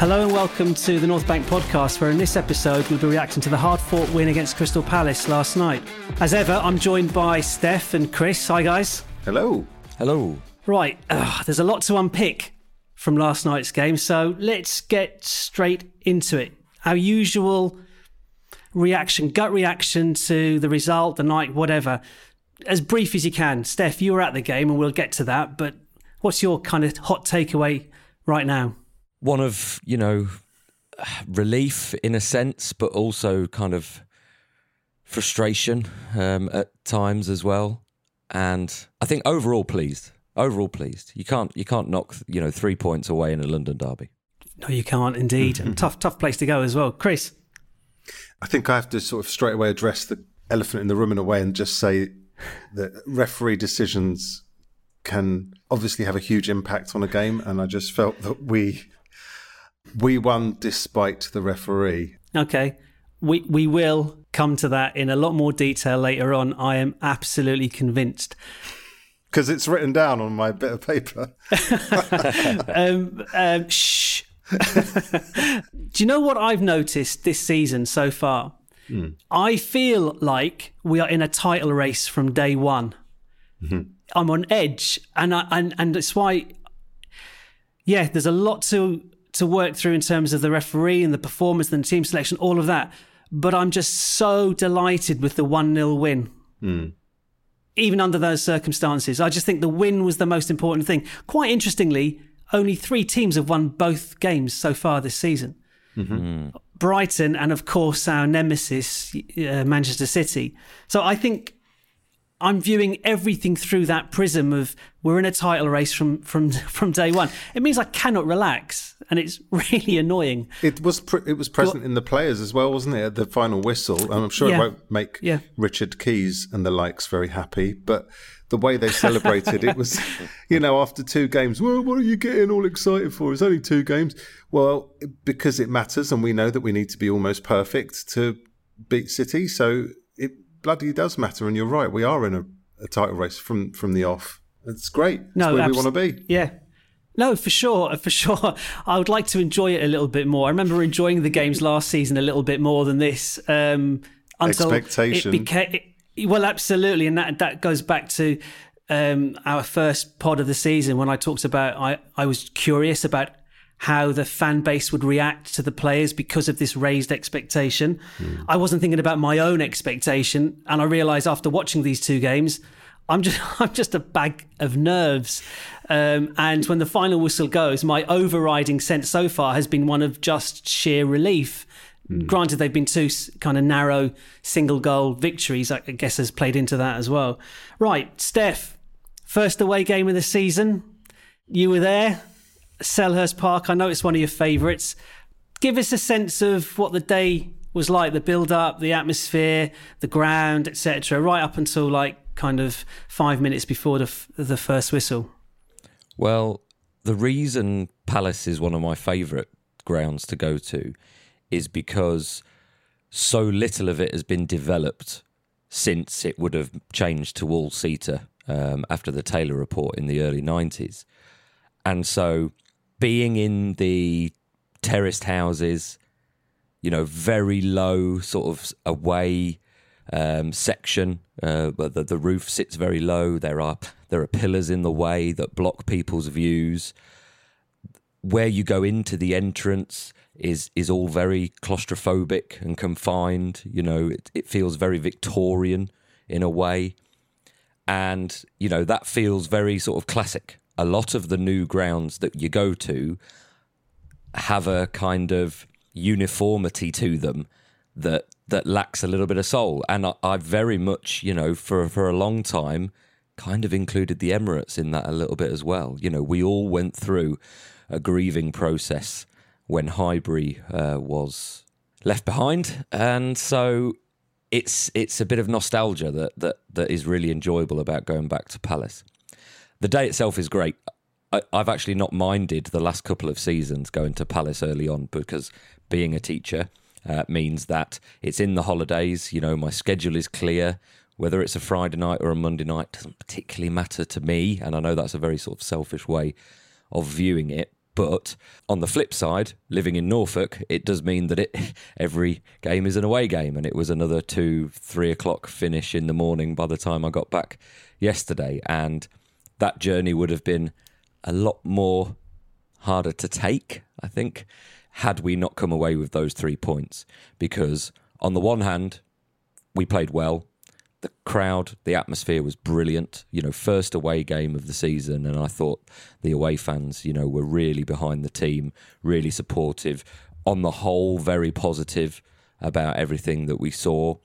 Hello and welcome to the North Bank podcast, where in this episode we'll be reacting to the hard fought win against Crystal Palace last night. As ever, I'm joined by Stef and Chris. Hi, guys. Hello. Hello. Right, uh, there's a lot to unpick from last night's game, so let's get straight into it. Our usual reaction, gut reaction to the result, the night, whatever. As brief as you can. Stef, you were at the game and we'll get to that, but what's your kind of hot takeaway right now? One of, you know, relief in a sense, but also kind of frustration um, at times as well. And I think overall pleased. Overall pleased. You can't you can't knock you know three points away in a London derby. No, you can't indeed. and tough tough place to go as well, Chris. I think I have to sort of straight away address the elephant in the room in a way and just say that referee decisions can obviously have a huge impact on a game, and I just felt that we we won despite the referee. Okay. We we will come to that in a lot more detail later on. I am absolutely convinced. Because it's written down on my bit of paper. um, um, shh. Do you know what I've noticed this season so far? Mm. I feel like we are in a title race from day one. Mm-hmm. I'm on edge, and I, and and it's why. Yeah, there's a lot to to work through in terms of the referee and the performance and the team selection, all of that. But I'm just so delighted with the one 0 win. Mm. Even under those circumstances, I just think the win was the most important thing. Quite interestingly, only three teams have won both games so far this season. Mm-hmm. Brighton and, of course, our nemesis, uh, Manchester City. So I think I'm viewing everything through that prism of we're in a title race from from from day one. It means I cannot relax, and it's really annoying. It was pre- it was present in the players as well, wasn't it? At the final whistle, and I'm sure yeah. it won't make yeah. Richard Keys and the likes very happy, but the way they celebrated it was, you know, after two games. Well, what are you getting all excited for? It's only two games. Well, because it matters, and we know that we need to be almost perfect to beat City. So bloody does matter. And you're right, we are in a, a title race from from the off. It's great. It's no, where abs- we want to be. Yeah. No, for sure, for sure. I would like to enjoy it a little bit more. I remember enjoying the games last season a little bit more than this. Um, until Expectation. It became, it, well, absolutely, and that that goes back to um, our first pod of the season when I talked about I, I was curious about how the fan base would react to the players because of this raised expectation. Mm. I wasn't thinking about my own expectation, and I realised after watching these two games, I'm just I'm just a bag of nerves. Um, and when the final whistle goes, my overriding sense so far has been one of just sheer relief. Mm. Granted, they've been two kind of narrow single goal victories. I guess has played into that as well. Right, Stef, first away game of the season. You were there. Selhurst Park. I know it's one of your favourites. Give us a sense of what the day was like, the build up, the atmosphere, the ground, etc., right up until like kind of five minutes before the, f- the first whistle. Well, the reason Palace is one of my favourite grounds to go to is because so little of it has been developed since it would have changed to all seater um, after the Taylor report in the early 90s. And so being in the terraced houses, you know, very low sort of away um, section, uh, the, the roof sits very low. There are there are pillars in the way that block people's views. Where you go into the entrance is is all very claustrophobic and confined. You know, it, it feels very Victorian in a way, and you know that feels very sort of classic a lot of the new grounds that you go to have a kind of uniformity to them that that lacks a little bit of soul. And I, I, very much, you know, for for a long time, kind of included the Emirates in that a little bit as well. You know, we all went through a grieving process when Highbury uh, was left behind, and so it's it's a bit of nostalgia that that that is really enjoyable about going back to Palace the day itself is great. I, have actually not minded the last couple of seasons going to Palace early on because being a teacher uh, means that it's in the holidays. You know, my schedule is clear. Whether it's a Friday night or a Monday night doesn't particularly matter to me. And I know that's a very sort of selfish way of viewing it. But on the flip side, living in Norfolk, it does mean that it every game is an away game, and it was another two, three o'clock finish in the morning by the time I got back yesterday, and that journey would have been a lot more harder to take, I think, had we not come away with those three points. Because on the one hand, we played well. The crowd, the atmosphere was brilliant. You know, first away game of the season, and I thought the away fans, you know, were really behind the team, really supportive. On the whole, very positive about everything that we saw.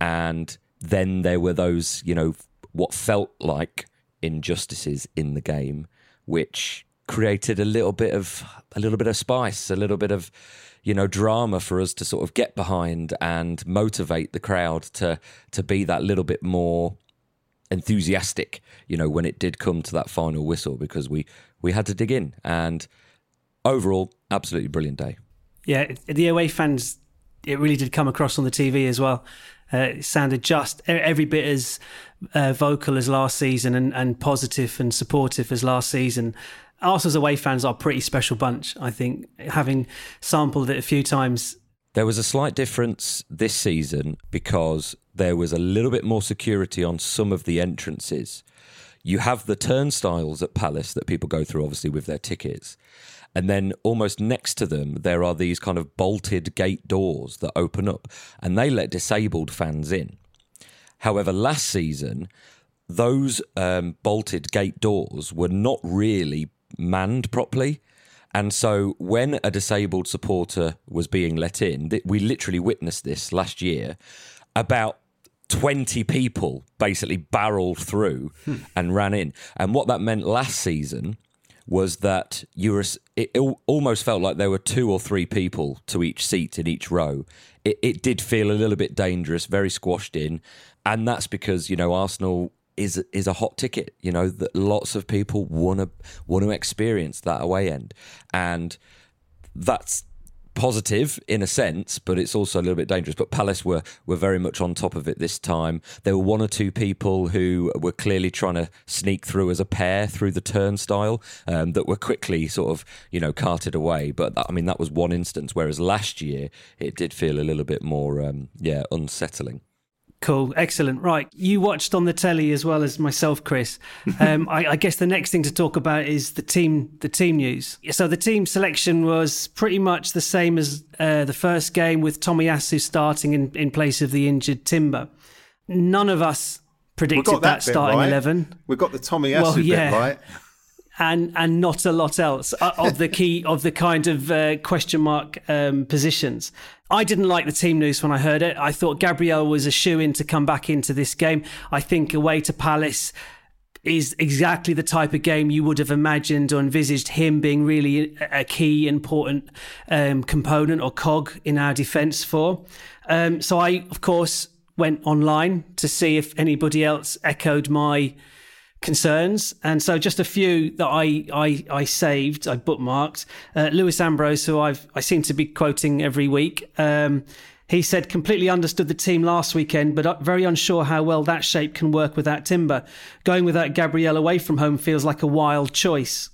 And then there were those, you know, what felt like injustices in the game, which created a little bit of a little bit of spice, a little bit of you know drama for us to sort of get behind and motivate the crowd to to be that little bit more enthusiastic you know when it did come to that final whistle because we we had to dig in. And overall absolutely brilliant day. Yeah the away fans it really did come across on the tv as well uh, it sounded just every bit as uh, vocal as last season and, and positive and supportive as last season Arsenal's away fans are a pretty special bunch. I think having sampled it a few times. There was a slight difference this season because there was a little bit more security on some of the entrances. You have the turnstiles at Palace that people go through, obviously, with their tickets. And then almost next to them, there are these kind of bolted gate doors that open up and they let disabled fans in. However, last season, those um, bolted gate doors were not really manned properly. And so when a disabled supporter was being let in, we literally witnessed this last year. About 20 people basically barreled through and ran in. And what that meant last season was that you were it, almost felt like there were two or three people to each seat in each row. It, it did feel a little bit dangerous, very squashed in, and that's because you know Arsenal is is a hot ticket. You know that lots of people want to want to experience that away end, and that's positive in a sense, but it's also a little bit dangerous. But Palace were were very much on top of it this time. There were one or two people who were clearly trying to sneak through as a pair through the turnstile um, that were quickly sort of you know carted away. But that, I mean that was one instance. Whereas last year it did feel a little bit more um, yeah unsettling. Cool, excellent. Right, you watched on the telly as well as myself, Chris. Um, I, I, guess the next thing to talk about is the team, the team news. So the team selection was pretty much the same as uh, the first game, with Tommy Tomiyasu starting in, in place of the injured Timber. None of us predicted that, that starting right. eleven. We got the Tomiyasu well, yeah. bit right and and not a lot else uh, of the key of the kind of uh, question mark um, positions. I didn't like the team news when I heard it. I thought Gabriel was a shoe in to come back into this game. I think away to Palace is exactly the type of game you would have imagined or envisaged him being really a key important um, component or cog in our defence for. Um, so I, of course, went online to see if anybody else echoed my concerns. And so just a few that I I, I saved, I bookmarked. Uh, Lewis Ambrose, who I've I seem to be quoting every week. Um, he said completely understood the team last weekend, but very unsure how well that shape can work without Timber. Going without Gabriel away from home feels like a wild choice.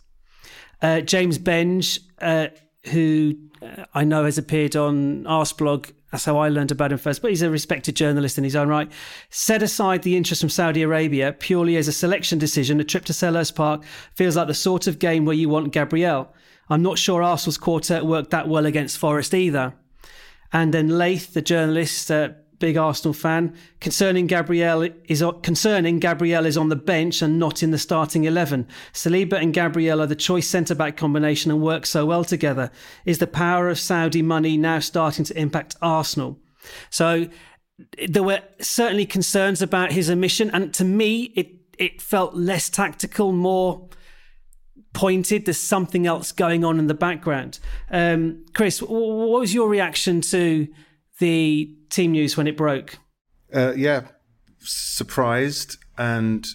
Uh, James Benge, uh, who uh, I know has appeared on Arsblog that's how I learned about him first. But he's a respected journalist in his own right. Set aside the interest from Saudi Arabia purely as a selection decision, a trip to Selhurst Park feels like the sort of game where you want Gabriel. I'm not sure Arsenal's quartet worked that well against Forest either. And then Layth, the journalist, uh, big Arsenal fan. Concerning Gabriel is concerning Gabriel is on the bench and not in the starting eleven. Saliba and Gabriel are the choice centre back combination and work so well together. Is the power of Saudi money now starting to impact Arsenal? So there were certainly concerns about his omission, and to me, it it felt less tactical, more pointed. There's something else going on in the background. Um, Chris, what was your reaction to the team news when it broke? Uh, yeah, surprised. And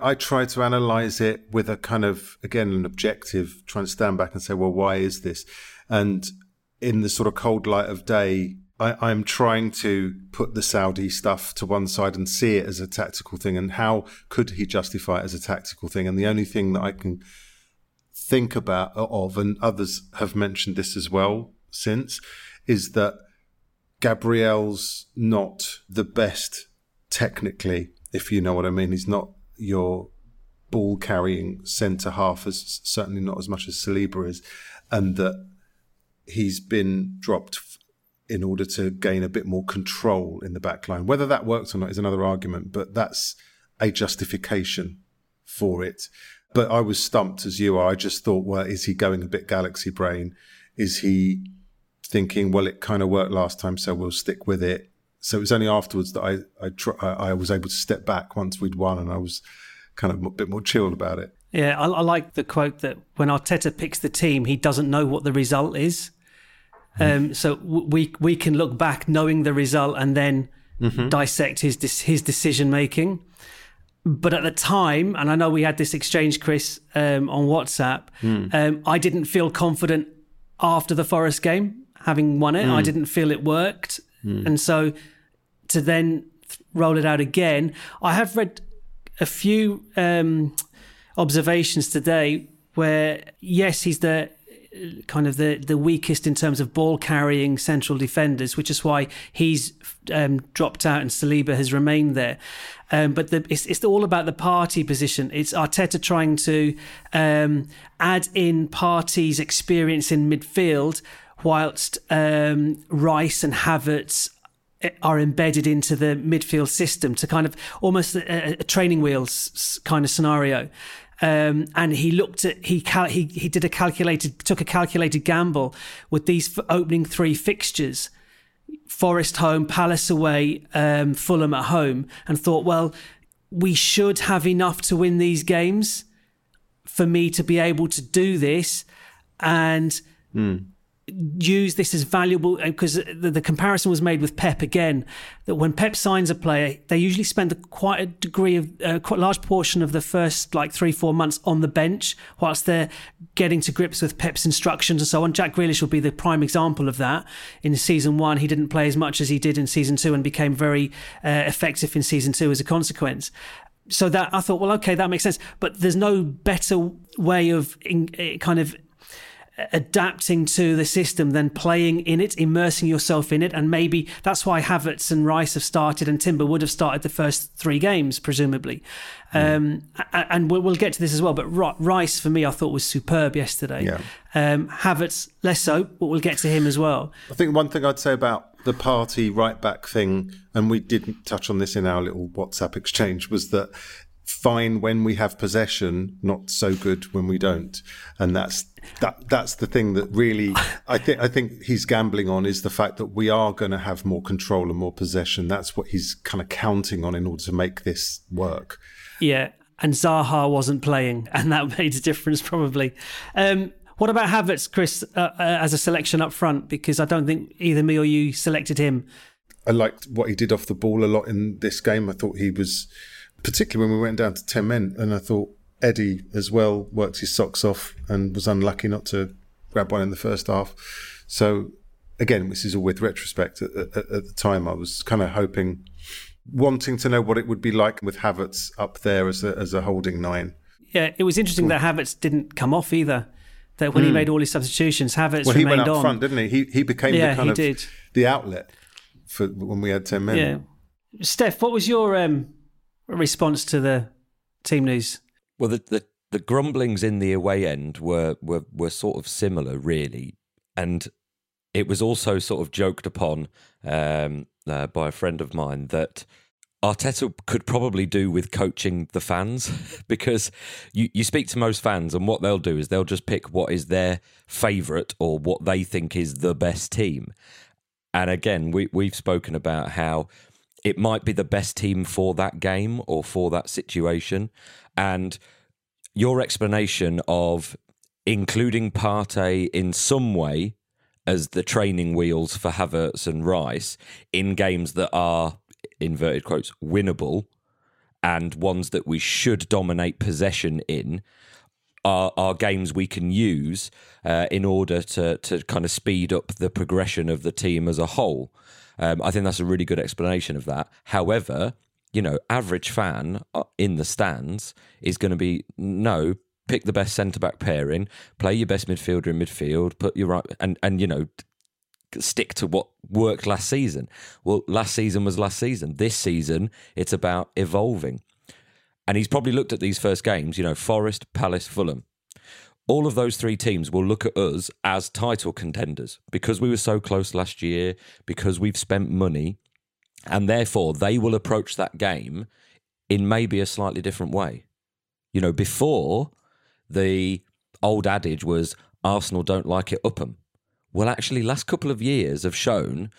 I tried to analyze it with a kind of, again, an objective, trying to stand back and say, well, why is this? And in the sort of cold light of day, I, am trying to put the Saudi stuff to one side and see it as a tactical thing. And how could he justify it as a tactical thing? And the only thing that I can think about of, and others have mentioned this as well since, is that Gabriel's not the best technically, if you know what I mean. He's not your ball carrying centre half, as certainly not as much as Saliba is, and that he's been dropped in order to gain a bit more control in the back line. Whether that works or not is another argument, but that's a justification for it. But I was stumped as you are. I just thought, well, is he going a bit galaxy brain? Is he thinking, well, it kind of worked last time, so we'll stick with it? So it was only afterwards that I I, tr- I was able to step back once we'd won, and I was kind of a bit more chilled about it. Yeah, I, I like the quote that when Arteta picks the team, he doesn't know what the result is. Um, so we we can look back knowing the result and then mm-hmm. dissect his his decision making. But at the time, and I know we had this exchange, Chris, um, on WhatsApp. Mm. Um, I didn't feel confident after the Forest game, having won it. Mm. I didn't feel it worked, mm. and so to then roll it out again. I have read a few um, observations today where yes, he's the kind of the, the weakest in terms of ball carrying central defenders, which is why he's um, dropped out and Saliba has remained there. Um, but the, it's, it's all about the Partey position. It's Arteta trying to um, add in Partey's experience in midfield, whilst um, Rice and Havertz are embedded into the midfield system to kind of almost a, a training wheels kind of scenario. Um, and he looked at he cal- he he did a calculated took a calculated gamble with these opening three fixtures. Forest home, Palace away, um, Fulham at home, and thought, well, we should have enough to win these games for me to be able to do this. And mm use this as valuable because uh, the, the, comparison was made with Pep again. That when Pep signs a player, they usually spend a, quite a degree of a uh, quite large portion of the first like three four months on the bench whilst they're getting to grips with Pep's instructions and so on. Jack Grealish will be the prime example of that. In season one, he didn't play as much as he did in season two and became very uh, effective in season two as a consequence so that I thought, well, okay, that makes sense. But there's no better way of in, uh, kind of adapting to the system than playing in it, immersing yourself in it. And maybe that's why Havertz and Rice have started and Timber would have started the first three games, presumably. Mm. Um, and we'll, we'll, get to this as well. But Rice, for me, I thought was superb yesterday. Yeah. Um, Havertz, less so, but we'll get to him as well. I think one thing I'd say about the Partey right back thing, and we didn't touch on this in our little WhatsApp exchange, was that fine when we have possession, not so good when we don't. And that's that that's the thing that really I think I think he's gambling on is the fact that we are going to have more control and more possession. That's what he's kind of counting on in order to make this work. Yeah, and Zaha wasn't playing, and that made a difference probably. Um, what about Havertz, Chris, uh, uh, as a selection up front? Because I don't think either me or you selected him. I liked what he did off the ball a lot in this game. I thought he was particularly when we went down to 10 men. And I thought Eddie as well worked his socks off and was unlucky not to grab one in the first half. So, again, this is all with retrospect. At, at, at the time, I was kind of hoping, wanting to know what it would be like with Havertz up there as a, as a holding nine. Yeah, it was interesting that Havertz didn't come off either. That when mm. he hmm. made all his substitutions, Havertz well, he went up on. front, didn't he? He he became yeah, the kind of did. the outlet for when we had ten men. Yeah, Stef, what was your um, response to the team news? Well, the, the, the grumblings in the away end were, were were sort of similar, really, and it was also sort of joked upon um, uh, by a friend of mine that Arteta could probably do with coaching the fans because you, you speak to most fans and what they'll do is they'll just pick what is their favourite or what they think is the best team. And again, we, we've spoken about how it might be the best team for that game or for that situation. And your explanation of including Partey in some way as the training wheels for Havertz and Rice in games that are, inverted quotes, winnable and ones that we should dominate possession in are, are games we can use uh, in order to, to kind of speed up the progression of the team as a whole. Um, I think that's a really good explanation of that. However, you know, average fan uh, in the stands is going to be no. pick the best centre back pairing, play your best midfielder in midfield, put your right and and you know stick to what worked last season. Well, last season was last season. This season, it's about evolving. And he's probably looked at these first games, you know, Forest, Palace, Fulham. All of those three teams will look at us as title contenders because we were so close last year, because we've spent money, and therefore they will approach that game in maybe a slightly different way. You know, before the old adage was Arsenal don't like it up 'em. Well, actually, last couple of years have shown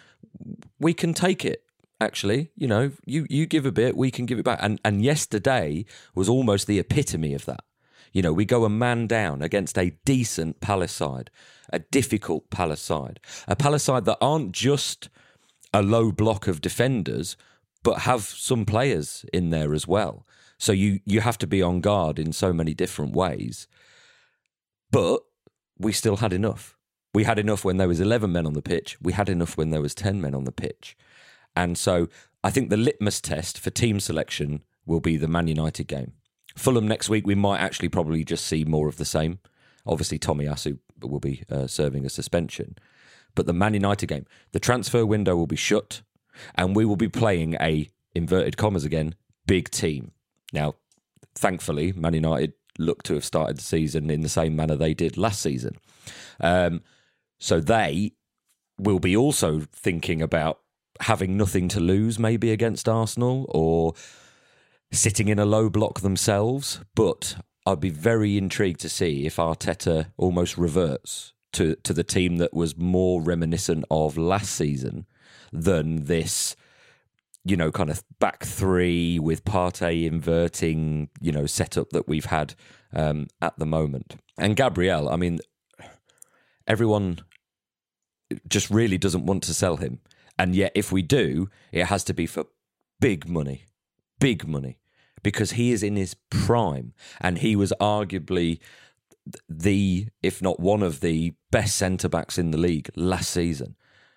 we can take it. Actually, you know, you you give a bit, we can give it back. And and yesterday was almost the epitome of that. You know, we go a man down against a decent Palace side, a difficult Palace side, a Palace side that aren't just a low block of defenders, but have some players in there as well. So you you have to be on guard in so many different ways. But we still had enough. We had enough when there was 11 men on the pitch. We had enough when there was 10 men on the pitch. And so I think the litmus test for team selection will be the Man United game. Fulham next week, we might actually probably just see more of the same. Obviously, Tomiyasu will be uh, serving a suspension. But the Man United game, the transfer window will be shut, and we will be playing a inverted commas again big team. Now, thankfully, Man United look to have started the season in the same manner they did last season. Um, so they will be also thinking about having nothing to lose, maybe against Arsenal, or sitting in a low block themselves. But I'd be very intrigued to see if Arteta almost reverts to to the team that was more reminiscent of last season than this you know, kind of back three with Partey inverting, you know, setup that we've had um, at the moment. And Gabriel, I mean, everyone just really doesn't want to sell him. And yet, if we do, it has to be for big money, big money, because he is in his prime and he was arguably the, if not one of the best centre backs in the league last season.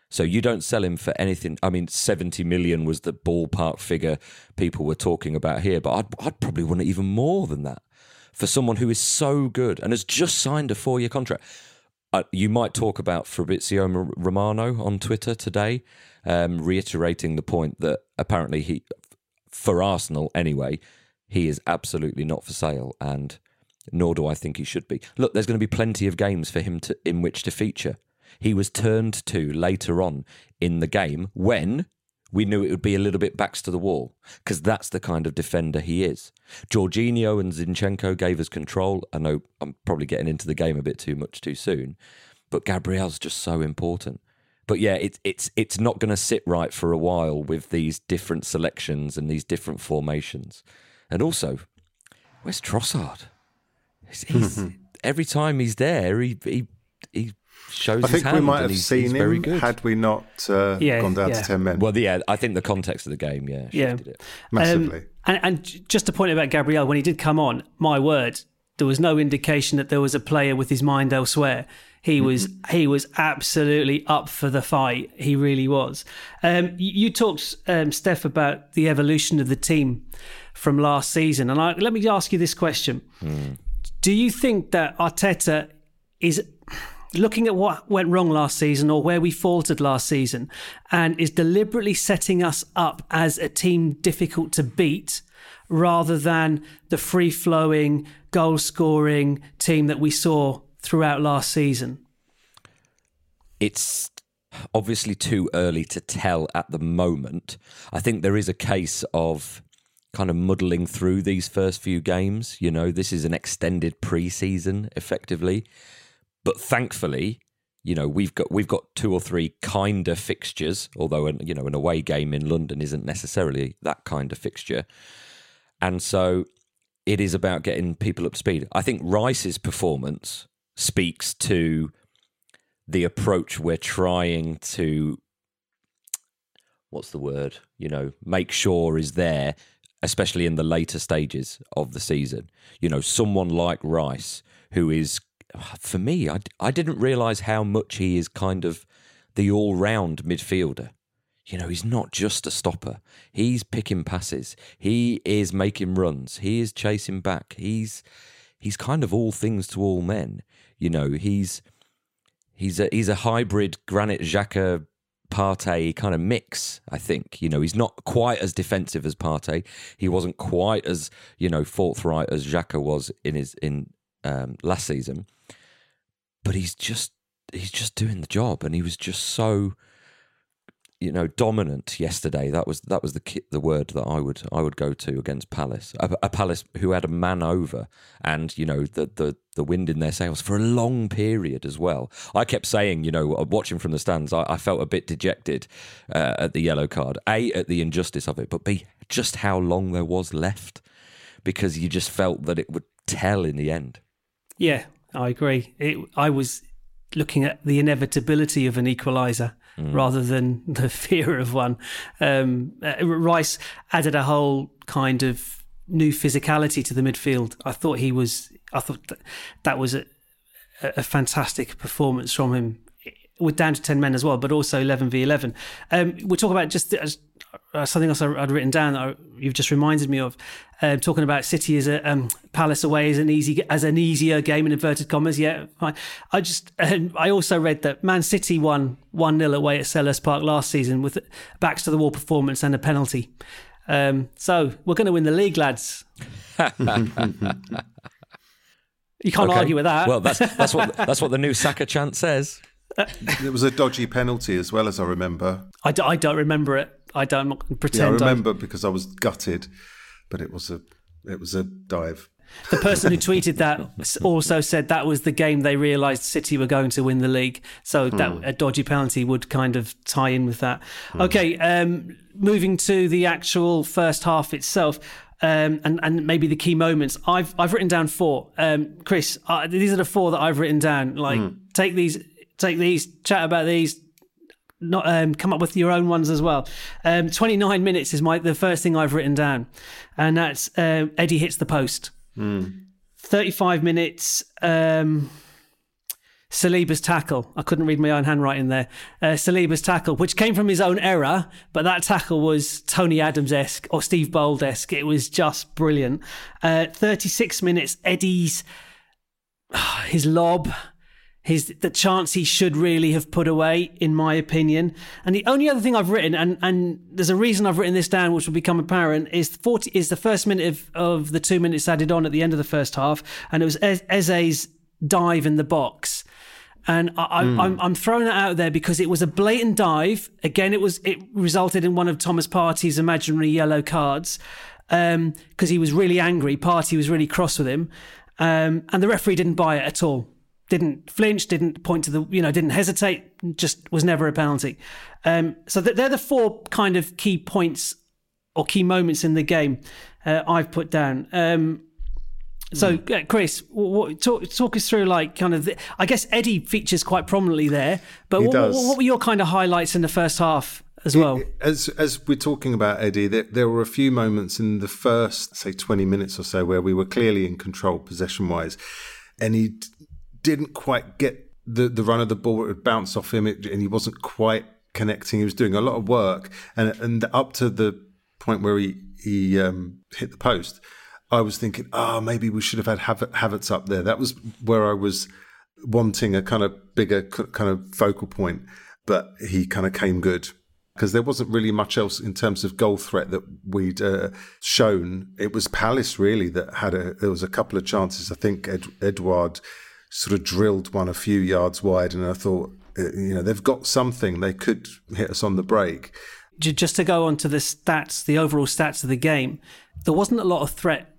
So you don't sell him for anything. I mean, 70 million was the ballpark figure people were talking about here, but I'd, I'd probably want it even more than that for someone who is so good and has just signed a four year contract. Uh, you might talk about Fabrizio Romano on Twitter today, um, reiterating the point that apparently he, for Arsenal anyway, he is absolutely not for sale, and nor do I think he should be. Look, there's going to be plenty of games for him to in which to feature he was turned to later on in the game when we knew it would be a little bit backs to the wall because that's the kind of defender he is. Jorginho and Zinchenko gave us control. I know I'm probably getting into the game a bit too much too soon, but Gabriel's just so important. But yeah, it's it's it's not going to sit right for a while with these different selections and these different formations. And also, where's Trossard? He's, he's, every time he's there, he he he shows. I think we might have he's, seen him had we not uh, yeah, gone down yeah. to ten men. Well, yeah, I think the context of the game, yeah, yeah, it. massively. Um, and, and just a point about Gabriel, when he did come on, my word, there was no indication that there was a player with his mind elsewhere. He mm-hmm. was he was absolutely up for the fight. He really was. Um, you, you, talked, um, Stef, about the evolution of the team from last season, and I, let me ask you this question: mm. Do you think that Arteta is looking at what went wrong last season or where we faltered last season and is deliberately setting us up as a team difficult to beat rather than the free flowing, goal scoring team that we saw throughout last season? It's obviously too early to tell at the moment. I think there is a case of kind of muddling through these first few games. You know, this is an extended preseason, effectively. But thankfully, you know we've got we've got two or three kinder fixtures. Although you know an away game in London isn't necessarily that kind of fixture, and so it is about getting people up to speed. I think Rice's performance speaks to the approach we're trying to what's the word you know make sure is there especially in the later stages of the season you know someone like Rice who is for me, I, I didn't realise how much he is kind of the all round midfielder. You know, he's not just a stopper. He's picking passes. He is making runs. He is chasing back. He's he's kind of all things to all men. You know, he's he's a he's a hybrid Granit Xhaka Partey kind of mix. I think you know he's not quite as defensive as Partey. He wasn't quite as you know forthright as Xhaka was in his in um, last season, but he's just he's just doing the job, and he was just so you know dominant yesterday. That was that was the the word that I would I would go to against Palace, a, a Palace who had a man over, and you know the the the wind in their sails for a long period as well. I kept saying, you know, watching from the stands, I, I felt a bit dejected uh, at the yellow card. A at the injustice of it, but B just how long there was left, because you just felt that it would tell in the end. Yeah, I agree. It, I was looking at the inevitability of an equaliser mm. rather than the fear of one. Um, uh, Rice added a whole kind of new physicality to the midfield. I thought he was. I thought that, that was a, a fantastic performance from him. We're down to ten men as well, but also eleven v eleven. Um, we'll talk about just uh, something else I'd written down that you've just reminded me of, uh, talking about City as a um, Palace away as an easy as an easier game in inverted commas. Yeah, I, I just um, I also read that Man City won one 0 away at Selhurst Park last season with backs to the wall performance and a penalty. Um, so we're going to win the league, lads. you can't okay. argue with that. Well, that's that's what that's what the new Saka chant says. it was a dodgy penalty as well as I remember. I d- I don't remember it. I don't pretend. Yeah, I remember I... because I was gutted, but it was a it was a dive. The person who tweeted that also said that was the game they realised City were going to win the league. So that hmm. a dodgy penalty would kind of tie in with that. Hmm. Okay, um, moving to the actual first half itself. Um, and and maybe the key moments. I've I've written down four. Um, Chris, uh, these are the four that I've written down. Like hmm. take these, take these, chat about these, not um, come up with your own ones as well. Um, 29 minutes is my the first thing I've written down, and that's um, Eddie hits the post. Mm. 35 minutes. Um, Saliba's tackle. I couldn't read my own handwriting there. Uh, Saliba's tackle, which came from his own error, but that tackle was Tony Adams esque or Steve Bould esque. It was just brilliant. Uh, 36 minutes. Eddie's his lob his the chance he should really have put away, in my opinion. And the only other thing I've written, and, and there's a reason I've written this down, which will become apparent, is forty is the first minute of, of the two minutes added on at the end of the first half, and it was Eze's dive in the box. And I, mm. I'm, I'm throwing that out there because it was a blatant dive. Again, it was it resulted in one of Thomas Partey's imaginary yellow cards because um, he was really angry. Party was really cross with him, um, and the referee didn't buy it at all didn't flinch, didn't point to the, you know, didn't hesitate, just was never a penalty. Um, so they're the four kind of key points or key moments in the game uh, I've put down. Um, so, mm. Chris, what, talk, talk us through like kind of. The, I guess Eddie features quite prominently there, but what, what, were your kind of highlights in the first half as well? It, as as we're talking about Eddie, there, there, were a few moments in the first, say, twenty minutes or so where we were clearly in control possession wise, and he didn't quite get the, the run of the ball. It would bounce off him, it, and he wasn't quite connecting. He was doing a lot of work, and and up to the point where he he um, hit the post, I was thinking, ah, oh, maybe we should have had Havertz up there. That was where I was wanting a kind of bigger kind of focal point, but he kind of came good because there wasn't really much else in terms of goal threat that we'd uh, shown. It was Palace really that had a. There was a couple of chances. I think Ed, Edouard sort of drilled one a few yards wide, and I thought, uh, you know, they've got something. They could hit us on the break. Just to go on to the stats, the overall stats of the game, there wasn't a lot of threat,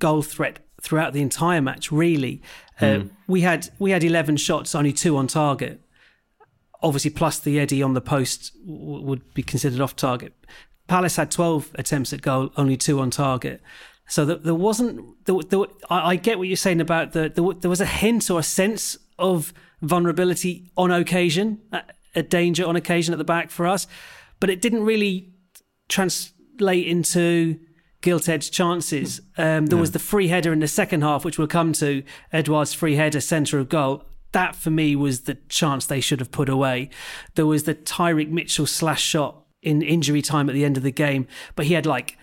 goal threat throughout the entire match. Really, mm. uh, hmm. we had we had eleven shots, only two on target. Obviously, plus the Eddie on the post w- would be considered off target. Palace had 12 attempts at goal, only two on target. So there, there wasn't. There, there, I, I, get what you're saying about the. There, there, was a hint or a sense of vulnerability on occasion, a danger on occasion at the back for us, but it didn't really translate into gilt edged chances. Um, there was the free header in the second half, which we'll come to. Edouard's free header, centre of goal. That for me was the chance they should have put away. There was the Tyrick Mitchell slash shot in injury time at the end of the game, but he had like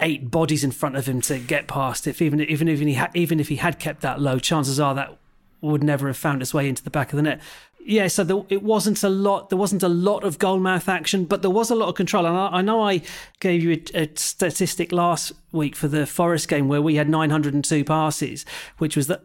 eight bodies in front of him to get past. If even even if he ha- even if he had kept that low, chances are that would never have found its way into the back of the net yeah, so there, it wasn't a lot. There wasn't a lot of goalmouth action, but there was a lot of control. And I, I know I gave you a, a, statistic last week for the Forest game where we had 902 passes, which was the,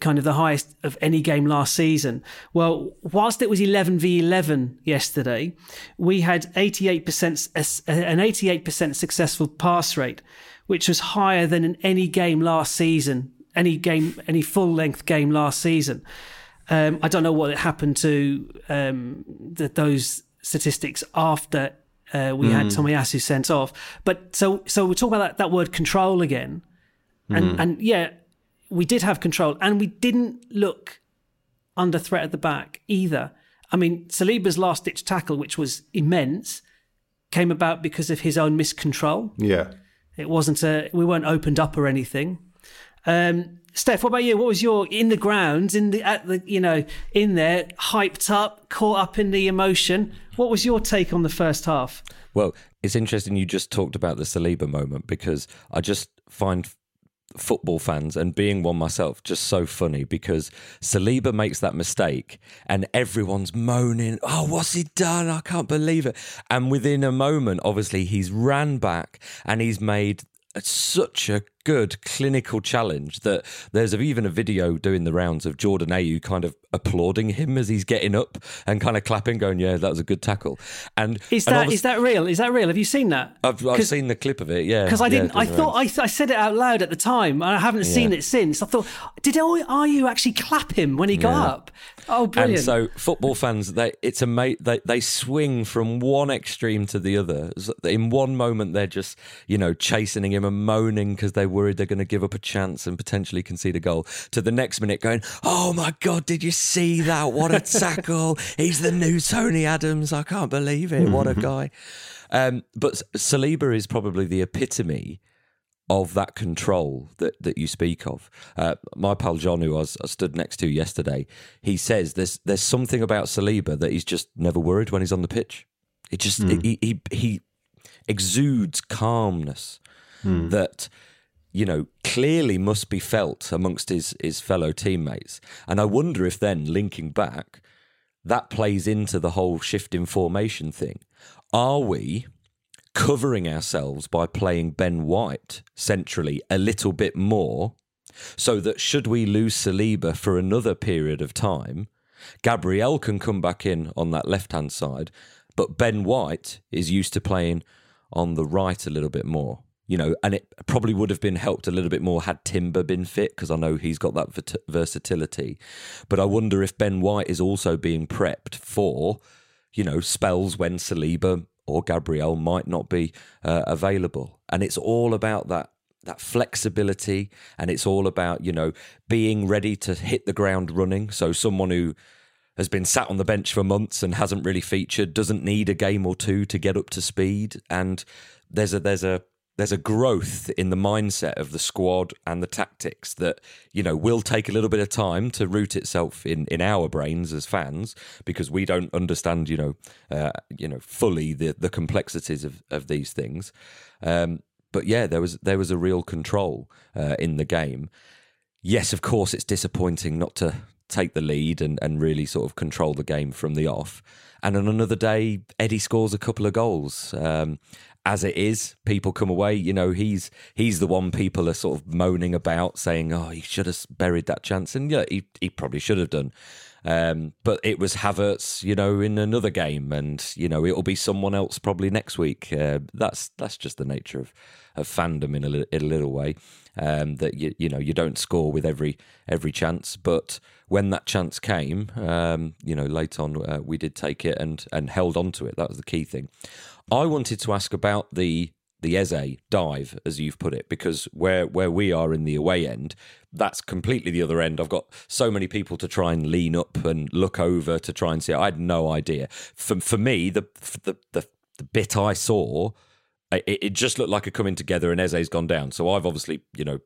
kind of the highest of any game last season. Well, whilst it was 11 v 11 yesterday, we had 88% an 88% successful pass rate, which was higher than in any game last season, any game, any full length game last season. Um, I don't know what happened to um, the, those statistics after uh, we mm. had hmm. Tomiyasu sent off. But so so we talk about that, that word control again, and mm. and yeah, we did have control, and we didn't look under threat at the back either. I mean, Saliba's last ditch tackle, which was immense, came about because of his own miscontrol. Yeah, it wasn't a we weren't opened up or anything. Um, Stef, what about you? What was your in the grounds, in the at the you know in there, hyped up, caught up in the emotion? What was your take on the first half? Well, it's interesting you just talked about the Saliba moment because I just find football fans and being one myself just so funny because Saliba makes that mistake and everyone's moaning, Oh, what's he done? I can't believe it. And within a moment, obviously, he's ran back and he's made such a good clinical challenge that there's even a video doing the rounds of Jordan Ayew kind of applauding him as he's getting up and kind of clapping, going, "Yeah, that was a good tackle." And is that and is that real? Is that real? Have you seen that? I've, I've seen the clip of it. Yeah, because I didn't. Yeah, I thought I, I, said it out loud at the time. And I haven't seen yeah. it since. I thought, did Ayew actually clap him when he got yeah. up? Oh, brilliant! And so football fans, they it's a. They they swing from one extreme to the other. In one moment, they're just you know chastening him and moaning because they're worried they're going to give up a chance and potentially concede a goal. To the next minute, going, "Oh my god, did you see that? What a tackle! He's the new Tony Adams. I can't believe it. What a guy!" Um, but Saliba is probably the epitome of that control that, that you speak of. Uh, my pal John, who I, was, I stood next to yesterday, he says there's there's something about Saliba that he's just never worried when he's on the pitch. It just mm. he, he he exudes calmness mm. that you know, clearly must be felt amongst his, his fellow teammates. And I wonder if then, linking back, that plays into the whole shift in formation thing. Are we covering ourselves by playing Ben White centrally a little bit more so that should we lose Saliba for another period of time, Gabriel can come back in on that left hand side, but Ben White is used to playing on the right a little bit more you know, and it probably would have been helped a little bit more had Timber been fit because I know he's got that versatility. But I wonder if Ben White is also being prepped for, you know, spells when Saliba or Gabriel might not be uh, available. And it's all about that that flexibility and it's all about, you know, being ready to hit the ground running. So someone who has been sat on the bench for months and hasn't really featured doesn't need a game or two to get up to speed and there's a there's a there's a growth in the mindset of the squad and the tactics that you know will take a little bit of time to root itself in in our brains as fans because we don't understand you know uh, you know fully the the complexities of of these things. Um, but yeah there was there was a real control uh, in the game. Yes of course it's disappointing not to take the lead and and really sort of control the game from the off. And on another day, Eddie scores a couple of goals. Um, as it is, people come away. You know, he's he's the one people are sort of moaning about, saying, "Oh, he should have buried that chance," and yeah, he he probably should have done. Um, but it was Havertz, you know, in another game, and you know it'll be someone else probably next week. Uh, that's that's just the nature of of fandom in a, in a little way. Um, that you you know you don't score with every every chance, but when that chance came, um, you know, late on uh, we did take it and and held on to it. That was the key thing. I wanted to ask about the the Eze dive, as you've put it, because where where we are in the away end, that's completely the other end. I've got so many people to try and lean up and look over to try and see. I had no idea. For for me, the the the, the bit I saw, it, it just looked like a coming together, and Eze's gone down. So I've obviously, you know,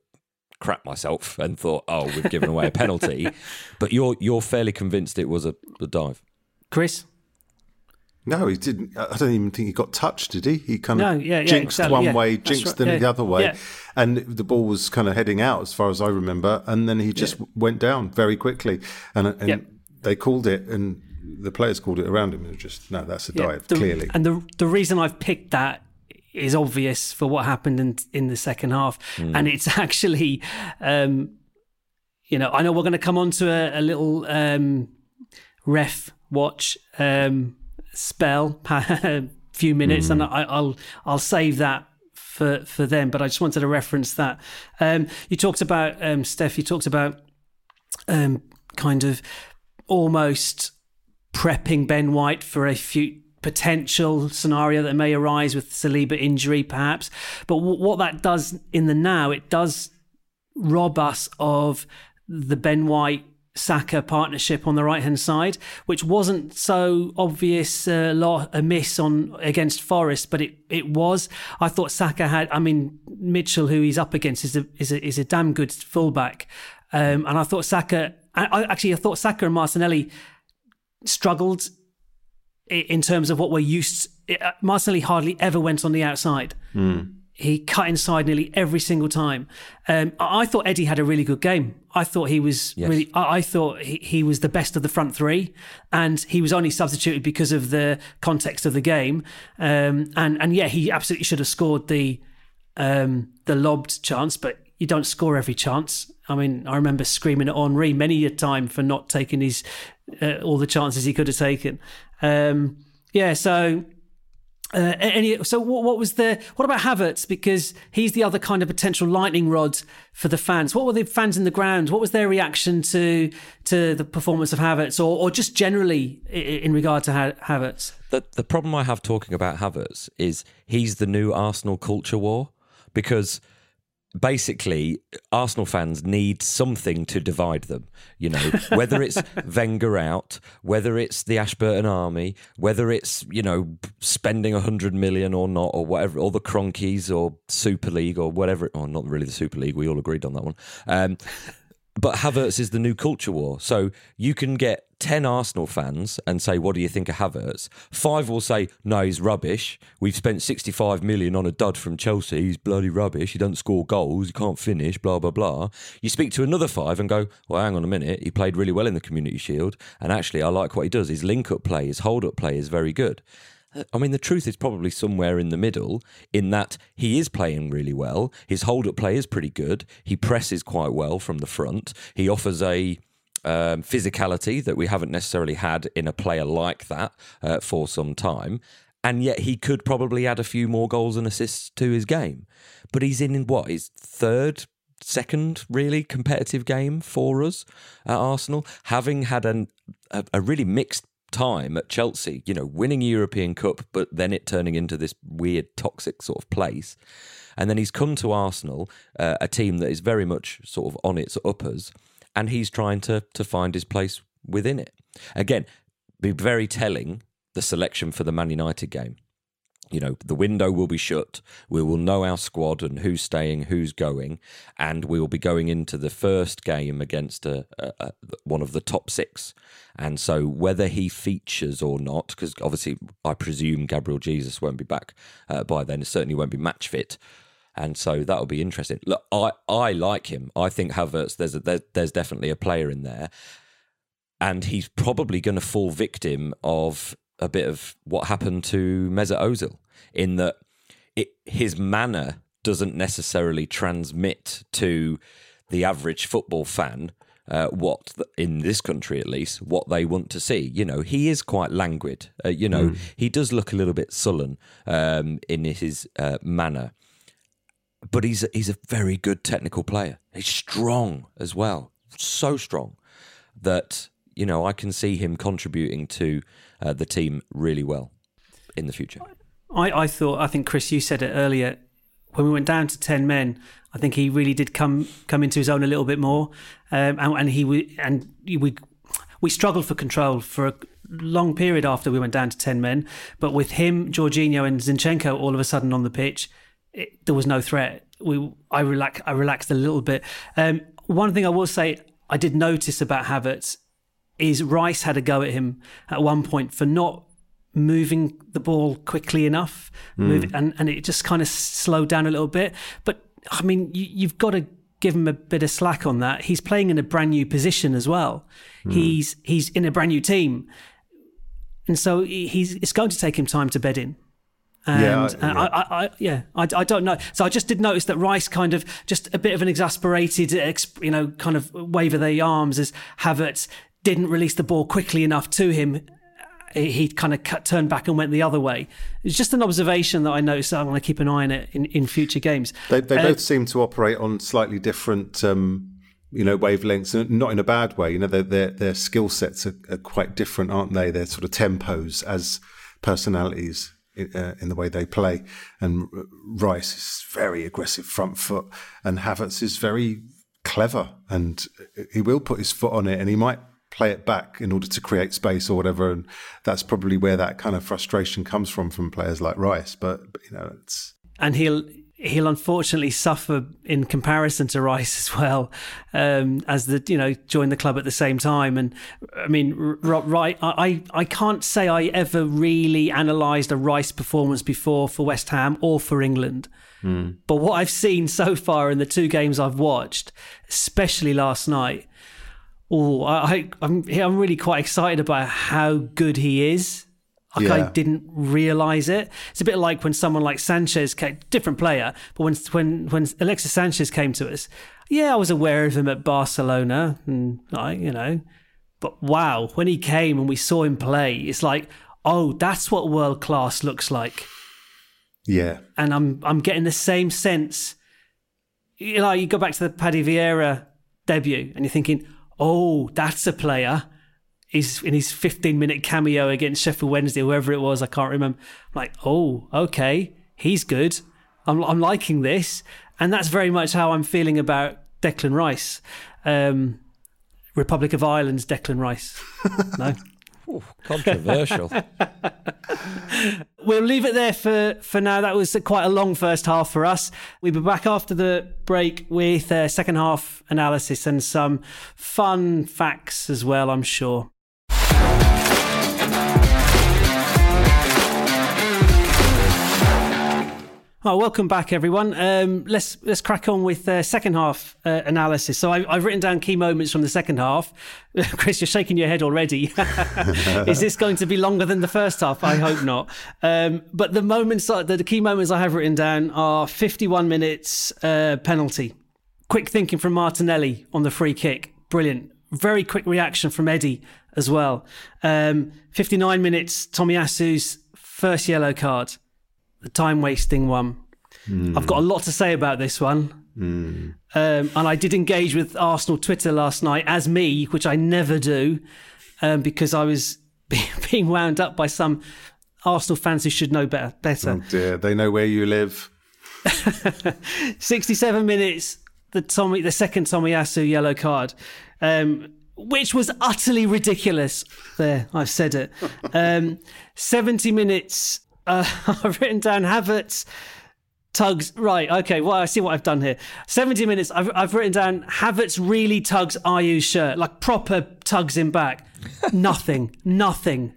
crap myself and thought, oh, we've given away a penalty. but you're you're fairly convinced it was a, a dive, Chris. No, he didn't. I don't even think he got touched, did he? He kind of No, yeah, yeah, jinxed exactly, one yeah. way, jinxed right, them the other way, and the ball was kind of heading out, as far as I remember, and then he just went down very quickly, and, and they called it, and the players called it around him. It was just no, that's a dive, the- clearly. And the the reason I've picked that is obvious for what happened in in the second half, Hmm. and it's actually, um, you know, I know we're going to come on to a, a little um, ref watch um, spell, a few minutes, and I, I'll I'll save that. For, for them, but I just wanted to reference that. Um, you talked about um, Stef. You talked about um, kind of almost prepping Ben White for a few potential scenario that may arise with Saliba injury, perhaps. But w- what that does in the now, it does rob us of the Ben White. Saka partnership on the right hand side, which wasn't so obvious uh, a miss on against Forest, but it, it was. I thought Saka had. I mean, Mitchell, who he's up against, is a is a, is a damn good fullback, um, and I thought Saka. I, I actually I thought Saka and Martinelli struggled in terms of what we're used. uh, Martinelli hardly ever went on the outside. He cut inside nearly every single time. Um, I thought Eddie had a really good game. I thought he was really. I, I thought he, he was the best of the front three, and he was only substituted because of the context of the game. Um, and and yeah, he absolutely should have scored the um, the lobbed chance, but you don't score every chance. I mean, I remember screaming at Henri many a time for not taking his uh, all the chances he could have taken. Um, yeah, so. Uh, so what, what was the what about Havertz because he's the other kind of potential lightning rod for the fans. What were the fans in the ground? What was their reaction to to the performance of Havertz, or, or just generally in regard to Ha- Havertz? The, the problem I have talking about Havertz is he's the new Arsenal culture war because basically Arsenal fans need something to divide them. You know, whether it's Wenger out, whether it's the Ashburton Army, whether it's you know spending a hundred million or not, or whatever, or the Kroenkes or Super League or whatever. Or not really the Super League. We all agreed on that one. Um, but Havertz is the new culture war. So you can get 10 Arsenal fans and say, What do you think of Havertz? Five will say, No, he's rubbish. We've spent 65 million on a dud from Chelsea. He's bloody rubbish. He doesn't score goals. He can't finish, blah, blah, blah. You speak to another five and go, Well, hang on a minute. He played really well in the Community Shield. And actually, I like what he does. His link up play, his hold up play is very good. I mean, the truth is probably somewhere in the middle, in that he is playing really well. His hold up play is pretty good. He presses quite well from the front. He offers a um, physicality that we haven't necessarily had in a player like that uh, for some time. And yet he could probably add a few more goals and assists to his game. But he's in what, his third, second really competitive game for us at Arsenal, having had an, a, a really mixed time at Chelsea, you know, winning European Cup, but then it turning into this weird, toxic sort of place. And then he's come to Arsenal, uh, a team that is very much sort of on its uppers, and he's trying to to find his place within it. Again, be very telling the selection for the Man United game. You know, the window will be shut. We will know our squad and who's staying, who's going, and we will be going into the first game against a, a, a one of the top six. And so, whether he features or not, because obviously I presume Gabriel Jesus won't be back uh, by then. Certainly won't be match fit. And so that'll be interesting. Look, I, I like him. I think Havertz. There's a, there, there's definitely a player in there, and he's probably going to fall victim of a bit of what happened to Mesut Ozil in that it, his manner doesn't necessarily transmit to the average football fan uh, what in this country at least what they want to see. You know, he is quite languid. Uh, you know, he does look a little bit sullen um, in his uh, manner, but he's a, he's a very good technical player. He's strong as well, so strong that you know I can see him contributing to uh, the team really well in the future. I, I thought I think Chris, you said it earlier. When we went down to ten men, I think he really did come come into his own a little bit more, um, and, and he and we we struggled for control for a long period after we went down to ten men. But with him, Jorginho, and Zinchenko all of a sudden on the pitch, it, there was no threat. We I relax I relaxed a little bit. Um, one thing I will say I did notice about Havertz is Rice had a go at him at one point for not moving the ball quickly enough, move, and and it just kind of slowed down a little bit. But I mean, you, you've got to give him a bit of slack on that. He's playing in a brand new position as well. He's he's in a brand new team, and so he's it's going to take him time to bed in. And Yeah, I- uh, I, I, I, yeah, I, I don't know. So I just did notice that Rice kind of just a bit of an exasperated, ex- you know, kind of wave of their arms as Havertz didn't release the ball quickly enough to him. He kind of cut, turned back and went the other way. It's just an observation that I noticed. I want to keep an eye on it in, in future games. They, they Uh, both seem to operate on slightly different, um, you know, wavelengths, and not in a bad way. You know, their their, their skill sets are, are quite different, aren't they? Their sort of tempos as personalities in, uh, in the way they play. And Rice is very aggressive front foot, and Havertz is very clever, and he will put his foot on it, and he might play it back in order to create space or whatever. And that's probably where that kind of frustration comes from from players like Rice. But, but you know, it's and he'll he'll unfortunately suffer in comparison to Rice as well, um, as the you know join the club at the same time. And I mean, R- right, I I can't say I ever really analysed a Rice performance before for West Ham or for England. But what I've seen so far in the two games I've watched, especially last night, oh, I, I I'm I'm really quite excited about how good he is. Like I didn't realize it. It's a bit like when someone like Sanchez came, different player, but when when when Alexis Sanchez came to us, yeah, I was aware of him at Barcelona, and I, you know, but wow, when he came and we saw him play, it's like, oh, that's what world class looks like yeah. and I'm I'm getting the same sense. You know, you go back to the Paddy Vieira debut, and you're thinking, "Oh, that's a player." He's in his 15 minute cameo against Sheffield Wednesday, whoever it was, I can't remember. I'm like, "Oh, okay, he's good. I'm I'm liking this," and that's very much how I'm feeling about Declan Rice, um, Republic of Ireland's Declan Rice. no. Ooh, controversial. We'll leave it there for, for now. That was quite a long first half for us. We'll be back after the break with a second half analysis and some fun facts as well, I'm sure. Oh, welcome back, everyone. Um, let's let's crack on with uh, second half uh, analysis. So I, I've written down key moments from the second half. Chris, you're shaking your head already. Is this going to be longer than the first half? I hope not. Um, but the moments, the, key moments I have written down are 51 minutes uh, penalty, quick thinking from Martinelli on the free kick, brilliant. Very quick reaction from Eddie as well. Um, 59 minutes, Tommy Tomiyasu's first yellow card the time wasting one. I've got a lot to say about this one. Um, and I did engage with Arsenal Twitter last night as me, which I never do, um, because I was being wound up by some Arsenal fans who should know better. better. Oh dear, they know where you live. 67 minutes, the Tommy, the second Tomiyasu yellow card, um, which was utterly ridiculous. There, I've said it. Um, 70 minutes, uh, I've written down Havertz tugs. Right, okay, well, I see what I've done here. 70 minutes, I've, I've written down Havertz really tugs Ayew's shirt, like proper tugs him back. nothing, nothing.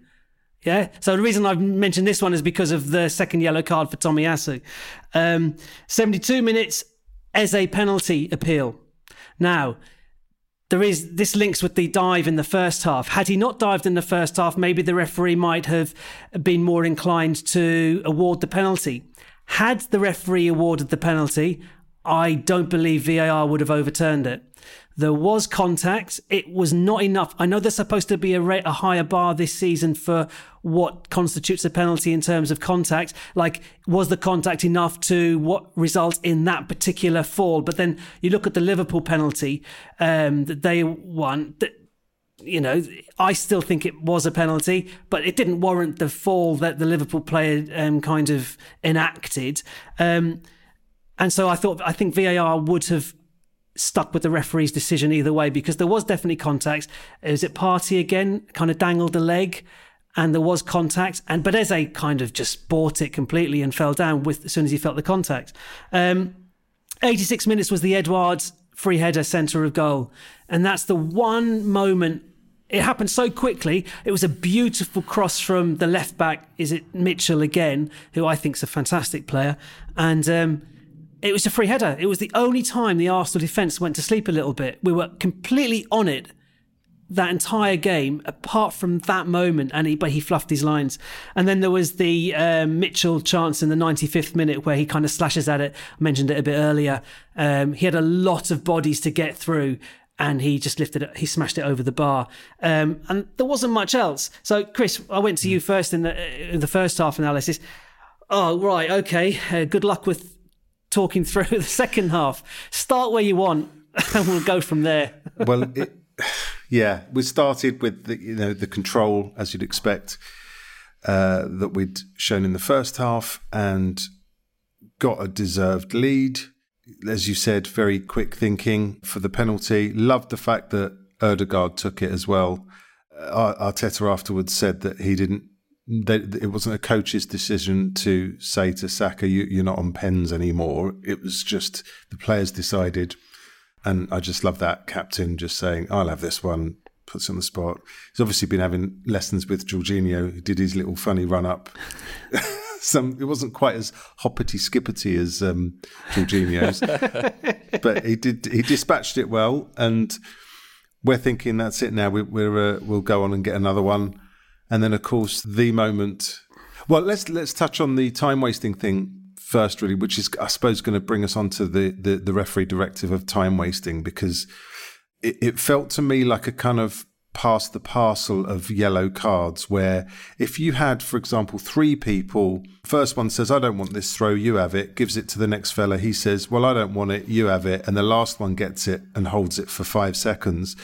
Yeah. So the reason I've mentioned this one is because of the second yellow card for Tomiyasu. Um, 72 minutes as a penalty appeal. Now, there is this links with the dive in the first half. Had he not dived in the first half, maybe the referee might have been more inclined to award the penalty. Had the referee awarded the penalty, I don't believe VAR would have overturned it. There was contact. It was not enough. I know there's supposed to be a, rate, a higher bar this season for what constitutes a penalty in terms of contact. Like, was the contact enough to what results in that particular fall? But then you look at the Liverpool penalty um, that they won. That, you know, I still think it was a penalty, but it didn't warrant the fall that the Liverpool player um, kind of enacted. Um, and so I thought, I think VAR would have stuck with the referee's decision either way because there was definitely contact. Is it Partey again? Kind of dangled the leg, and there was contact. And Bedeze kind of just bought it completely and fell down with as soon as he felt the contact. Um, 86 minutes was the Edouard's free header centre of goal, and that's the one moment it happened so quickly. It was a beautiful cross from the left back. Is it Mitchell again, who I think is a fantastic player, and. Um, it was a free header. It was the only time the Arsenal defence went to sleep a little bit. We were completely on it that entire game, apart from that moment, and he, but he fluffed his lines. And then there was the um, Mitchell chance in the 95th minute where he kind of slashes at it. I mentioned it a bit earlier. Um, he had a lot of bodies to get through, and he just lifted it. He smashed it over the bar, um, and there wasn't much else. So, Chris, I went to you first in the in the first half analysis. Oh, right, okay. Uh, good luck with talking through the second half. Start where you want, and we'll go from there. well, it, yeah, we started with the you know the control as you'd expect uh, that we'd shown in the first half, and got a deserved lead. As you said, very quick thinking for the penalty. Loved the fact that Ødegaard took it as well. Uh, Arteta afterwards said that he didn't it wasn't a coach's decision to say to Saka, you, are not on pens anymore. It was just the players decided. And I just love that captain just saying, I'll have this one, puts on the spot. He's obviously been having lessons with Jorginho, who did his little funny run up. Some it wasn't quite as hoppity skippity as um, Jorginho's, but he did he dispatched it well, and we're thinking that's it now. We, we're uh, we'll go on and get another one. And then, of course, the moment. Well, let's let's touch on the time wasting thing first, really, which is, I suppose, going to bring us onto the the, the referee directive of time wasting because it, it felt to me like a kind of past the parcel of yellow cards where if you had for example three people first one says i don't want this throw you have it gives it to the next fella he says well i don't want it you have it and the last one gets it and holds it for 5 seconds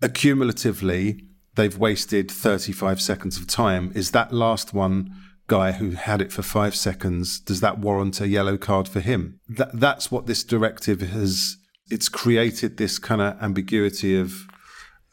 accumulatively they've wasted 35 seconds of time. Is that last one guy who had it for five seconds, does that warrant a yellow card for him? That, that's what this directive has, it's created this kind of ambiguity of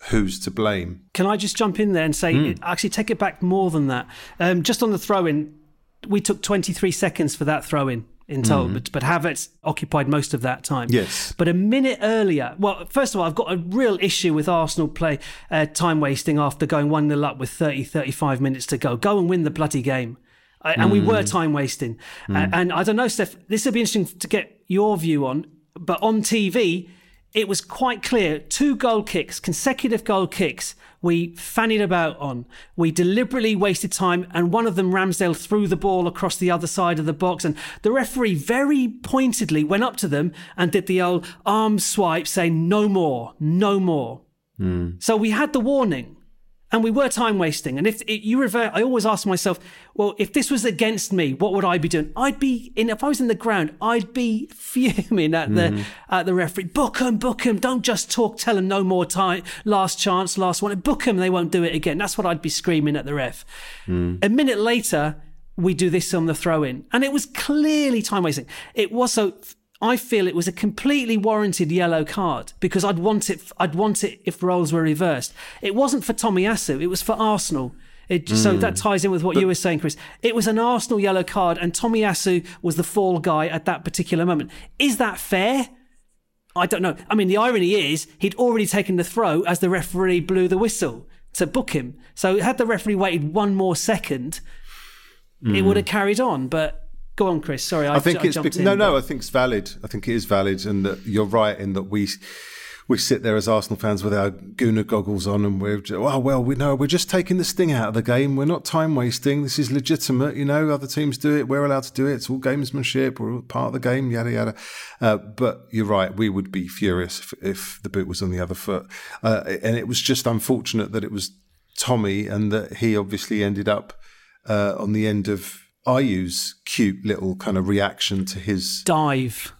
who's to blame. Can I just jump in there and say, mm. actually take it back more than that? Um, just on the throw in, we took 23 seconds for that throw in in total, mm. but, but Havertz occupied most of that time. Yes. But a minute earlier, well, first of all, I've got a real issue with Arsenal play uh, time wasting after going 1 0 up with 30, 35 minutes to go. Go and win the bloody game. Uh, and mm. we were mm. time wasting. Mm. Uh, and I don't know, Stef, this would be interesting to get your view on, but on TV, it was quite clear two goal kicks, consecutive goal kicks we fannied about on. We deliberately wasted time, and one of them, Ramsdale, threw the ball across the other side of the box. And the referee very pointedly went up to them and did the old arm swipe, saying, No more, no more. Mm. So we had the warning and we were time wasting. And if it, you revert, I always ask myself, well, if this was against me, what would I be doing? I'd be in. If I was in the ground, I'd be fuming at the mm. at the referee. Book him, book him. Don't just talk. Tell him no more time. Last chance, last one. Book him. They won't do it again. That's what I'd be screaming at the ref. Mm. A minute later, we do this on the throw in, and it was clearly time wasting. It was so I feel it was a completely warranted yellow card because I'd want it. I'd want it if roles were reversed. It wasn't for Tommy Tomiyasu. It was for Arsenal. It, mm. So that ties in with what but, you were saying, Chris. It was an Arsenal yellow card, and Tommy Tomiyasu was the fall guy at that particular moment. Is that fair? I don't know. I mean, the irony is he'd already taken the throw as the referee blew the whistle to book him. So had the referee waited one more second, mm. it would have carried on. But Go on, Chris. Sorry, I, I think I it's be- no, no. I think it's valid. I think it is valid, and that you're right in that we we sit there as Arsenal fans with our Gooner goggles on, and we're oh well, we know we're just taking the sting out of the game. We're not time wasting. This is legitimate. You know, other teams do it. We're allowed to do it. It's all gamesmanship. We're all part of the game. Yada yada. Uh, but you're right. We would be furious if, if, the boot was on the other foot, uh, and it was just unfortunate that it was Tommy, and that he obviously ended up uh, on the end of Ayew's cute little kind of reaction to his dive.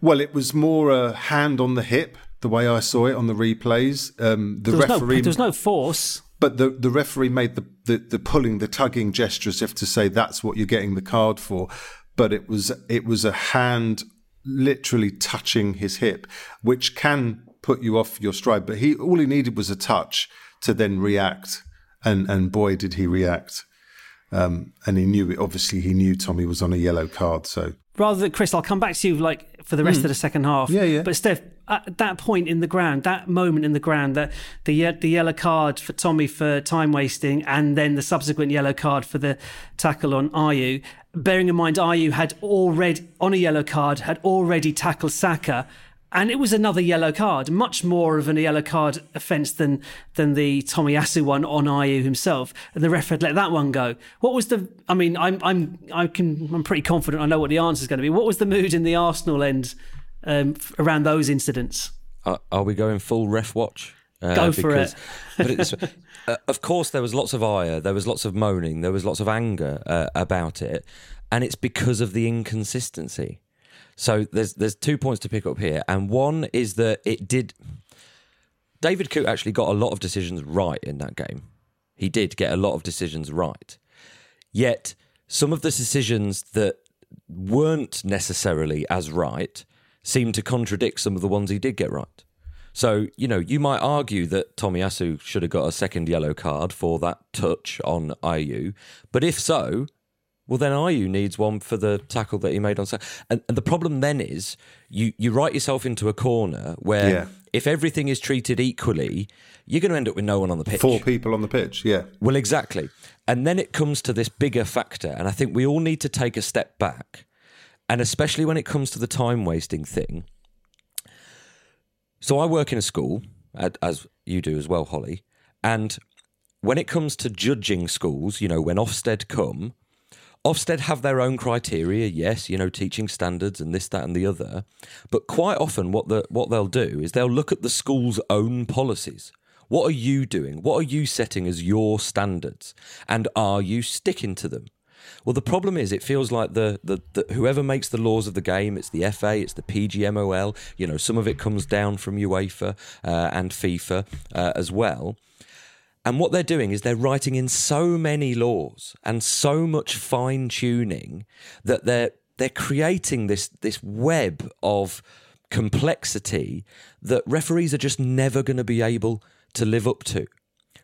Well, it was more a hand on the hip, the way I saw it on the replays. Um, the there referee, no, there was no force. But the, the referee made the, the, the pulling, the tugging gesture as if to say that's what you're getting the card for. But it was it was a hand literally touching his hip, which can put you off your stride. But he all he needed was a touch to then react, and and boy did he react. Um, and he knew it. Obviously, he knew Tommy was on a yellow card. So rather than Chris, I'll come back to you like for the rest mm. of the second half. Yeah, yeah. But Stef, at that point in the ground, that moment in the ground, that the the yellow card for Tommy for time wasting, and then the subsequent yellow card for the tackle on Ayew. Bearing in mind, Ayew had already on a yellow card had already tackled Saka and it was another yellow card, much more of a yellow card offence than than the Tomiyasu one on Ayew himself. And the ref had let that one go. What was the? I mean, I'm I'm I can I'm pretty confident I know what the answer is going to be. What was the mood in the Arsenal end um, around those incidents? Uh, are we going full ref watch? Uh, go for because, it. but uh, of course, there was lots of ire, there was lots of moaning, there was lots of anger uh, about it, and it's because of the inconsistency. So there's there's two points to pick up here, and one is that it did. David Coote actually got a lot of decisions right in that game. He did get a lot of decisions right. Yet some of the decisions that weren't necessarily as right seemed to contradict some of the ones he did get right. So, you know, you might argue that Tomiyasu should have got a second yellow card for that touch on Ayew. But if so, well, then Ayew needs one for the tackle that he made on. And, and the problem then is you you write yourself into a corner where yeah. if everything is treated equally, you're going to end up with no one on the pitch. Four people on the pitch, yeah. Well, exactly. And then it comes to this bigger factor, and I think we all need to take a step back, and especially when it comes to the time wasting thing. So I work in a school, as you do as well, Holly, and when it comes to judging schools, you know, when Ofsted come Ofsted have their own criteria, yes, you know, teaching standards and this, that, and the other. But quite often, what the what they'll do is they'll look at the school's own policies. What are you doing? What are you setting as your standards? And are you sticking to them? Well, the problem is, it feels like the, the, the, whoever makes the laws of the game, it's the FA, it's the PGMOL. You know, some of it comes down from UEFA uh, and FIFA uh, as well. And what they're doing is they're writing in so many laws and so much fine tuning that they're they're creating this this web of complexity that referees are just never going to be able to live up to.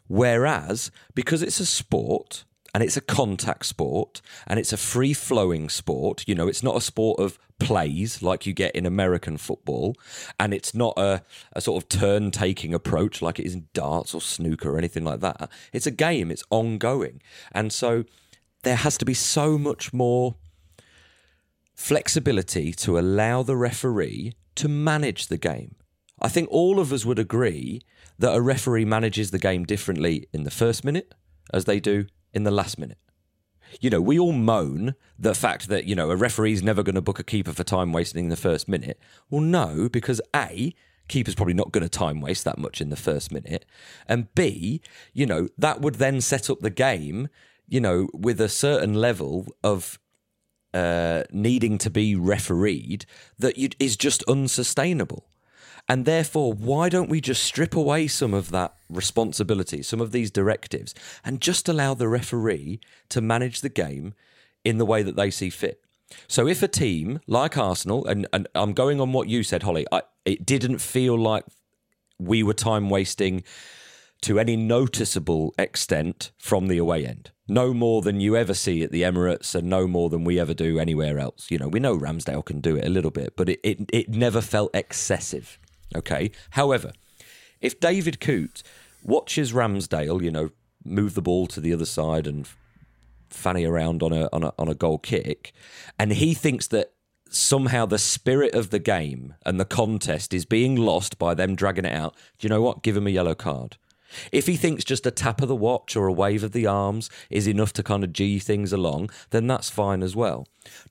Whereas because it's a sport and it's a contact sport and it's a free flowing sport. You know, it's not a sport of plays like you get in American football, and it's not a, a sort of turn taking approach like it is in darts or snooker or anything like that. It's a game, it's ongoing. And so there has to be so much more flexibility to allow the referee to manage the game. I think all of us would agree that a referee manages the game differently in the first minute as they do in the last minute. You know, we all moan the fact that, you know, a referee's never going to book a keeper for time wasting in the first minute. Well, no, because A, keeper's probably not going to time waste that much in the first minute. And B, you know, that would then set up the game, you know, with a certain level of uh, needing to be refereed that is just unsustainable. And therefore, why don't we just strip away some of that responsibility, some of these directives, and just allow the referee to manage the game in the way that they see fit? So if a team like Arsenal, and, and I'm going on what you said, Holly, I, it didn't feel like we were time wasting to any noticeable extent from the away end. No more than you ever see at the Emirates and no more than we ever do anywhere else. You know, we know Ramsdale can do it a little bit, but it, it, it never felt excessive. Okay. However, if David Coote watches Ramsdale, you know, move the ball to the other side and fanny around on a on a on a goal kick, and he thinks that somehow the spirit of the game and the contest is being lost by them dragging it out, do you know what? Give him a yellow card. If he thinks just a tap of the watch or a wave of the arms is enough to kind of G things along, then that's fine as well.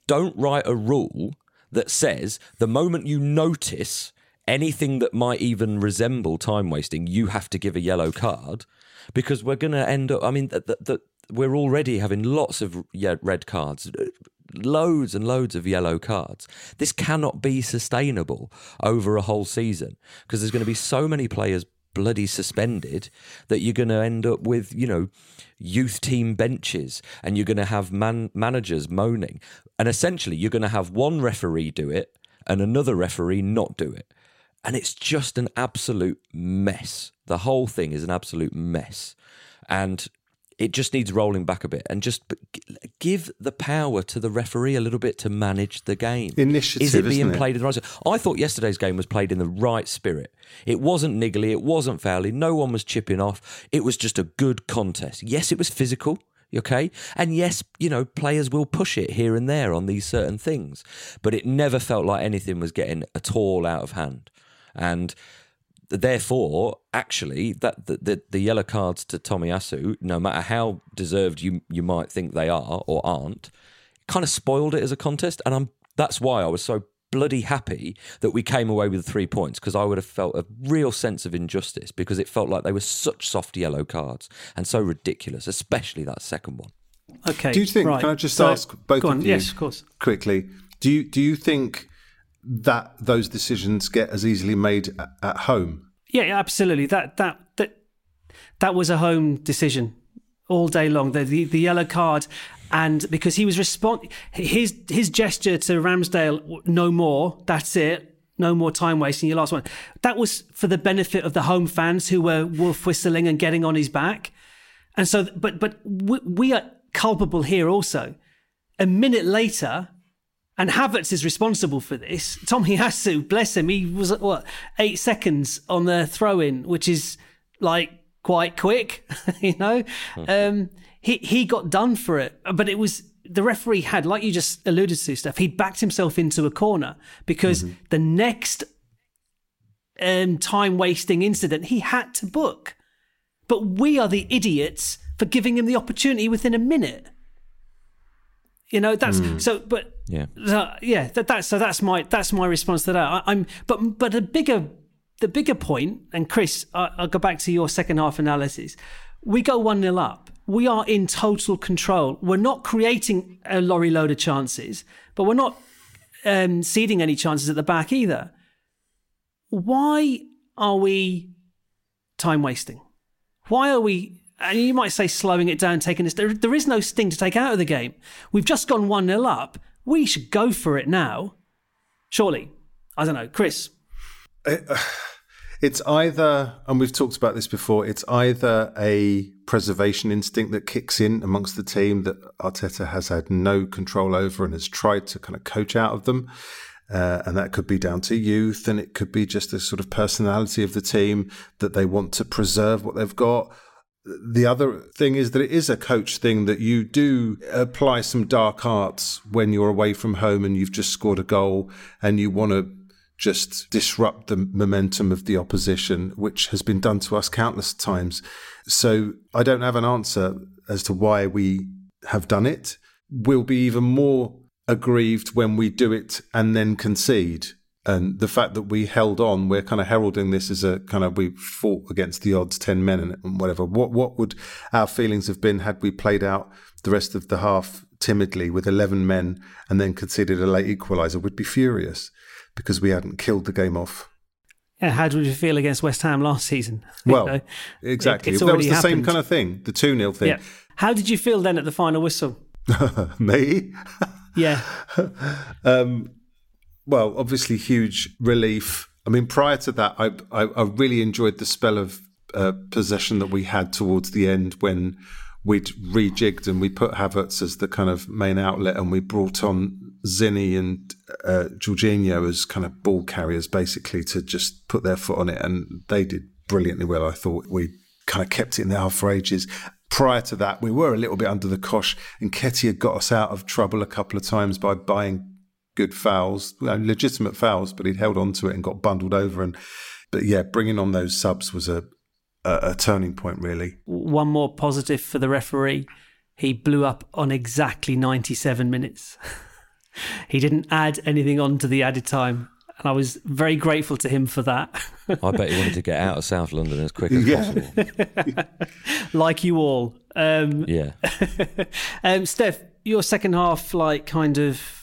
Don't write a rule that says the moment you notice anything that might even resemble time wasting, you have to give a yellow card because we're going to end up. I mean, we're already having lots of red cards, uh, loads and loads of yellow cards. This cannot be sustainable over a whole season because there's going to be so many players bloody suspended that you're going to end up with, you know, youth team benches and you're going to have man- managers moaning. And essentially, you're going to have one referee do it and another referee not do it. And it's just an absolute mess. The whole thing is an absolute mess. And it just needs rolling back a bit and just give the power to the referee a little bit to manage the game. Initiative, is it being isn't it? played in the right? I thought yesterday's game was played in the right spirit. It wasn't niggly, it wasn't fouly, no one was chipping off. It was just a good contest. Yes, it was physical. Okay. And yes, you know, players will push it here and there on these certain things, but it never felt like anything was getting at all out of hand. And therefore, actually, that the, the, the yellow cards to Tomiyasu, no matter how deserved you you might think they are or aren't, kind of spoiled it as a contest. And I'm that's why I was so bloody happy that we came away with the three points because I would have felt a real sense of injustice because it felt like they were such soft yellow cards and so ridiculous, especially that second one. Okay. Do you think? Right. Can I just So- ask both go of on. you? Yes, of course. Quickly, do you do you think that those decisions get as easily made at, home? Yeah, yeah, absolutely. That that that that was a home decision all day long. The the, the yellow card, and because he was respond his his gesture to Ramsdale, no more. That's it. No more time wasting. Your last one. That was for the benefit of the home fans who were wolf whistling and getting on his back. And so, but but we, we are culpable here also. A minute later, and Havertz is responsible for this. Tommy Hasu, bless him, he was at what eight seconds on the throw in, which is like quite quick, you know. Um, he he got done for it, but it was the referee had, like you just alluded to, stuff. He backed himself into a corner because the next um, time wasting incident he had to book, but we are the idiots for giving him the opportunity within a minute. You know that's so, but Yeah. so, yeah, that, that's so that's my that's my response to that. I, I'm but but the bigger the bigger point, and Chris, I, I'll go back to your second half analysis. We go one 0 up. We are in total control. We're not creating a lorry load of chances, but we're not um, ceding any chances at the back either. Why are we time wasting? Why are we? And you might say slowing it down, taking this. There, there is no sting to take out of the game. We've just gone one 0 up. We should go for it now. Surely, I don't know, Chris. It's either, and we've talked about this before, it's either a preservation instinct that kicks in amongst the team that Arteta has had no control over and has tried to kind of coach out of them. Uh, and that could be down to youth, and it could be just the sort of personality of the team that they want to preserve what they've got. The other thing is that it is a coach thing that you do apply some dark arts when you're away from home and you've just scored a goal and you want to just disrupt the momentum of the opposition, which has been done to us countless times. So I don't have an answer as to why we have done it. We'll be even more aggrieved when we do it and then concede. And the fact that we held on, we're kind of heralding this as a kind of we fought against the odds, ten men and whatever. What what would our feelings have been had we played out the rest of the half timidly with eleven men and then conceded a late equaliser? We'd be furious because we hadn't killed the game off. Yeah, how did you feel against West Ham last season? You Well, know, exactly. it's that was the same kind of thing, the 2 0 thing. yeah. How did you feel then at the final whistle? Me? Yeah, Um, well, obviously, huge relief. I mean, prior to that, I, I, I really enjoyed the spell of uh, possession that we had towards the end when we'd rejigged and we put Havertz as the kind of main outlet and we brought on Zinni and uh, Jorginho as kind of ball carriers, basically, to just put their foot on it. And they did brilliantly well. I thought we kind of kept it in the half for ages. Prior to that, we were a little bit under the cosh, and Ketty got us out of trouble a couple of times by buying good fouls, legitimate fouls, but he'd held on to it and got bundled over. And but yeah, bringing on those subs was a a, a turning point, really. one more positive for the referee. He blew up on exactly 97 minutes. he didn't add anything on to the added time. And I was very grateful to him for that. I bet he wanted to get out of South London as quick as Yeah. possible. like you all. Um, Yeah. um, Steph, your second half, like kind of,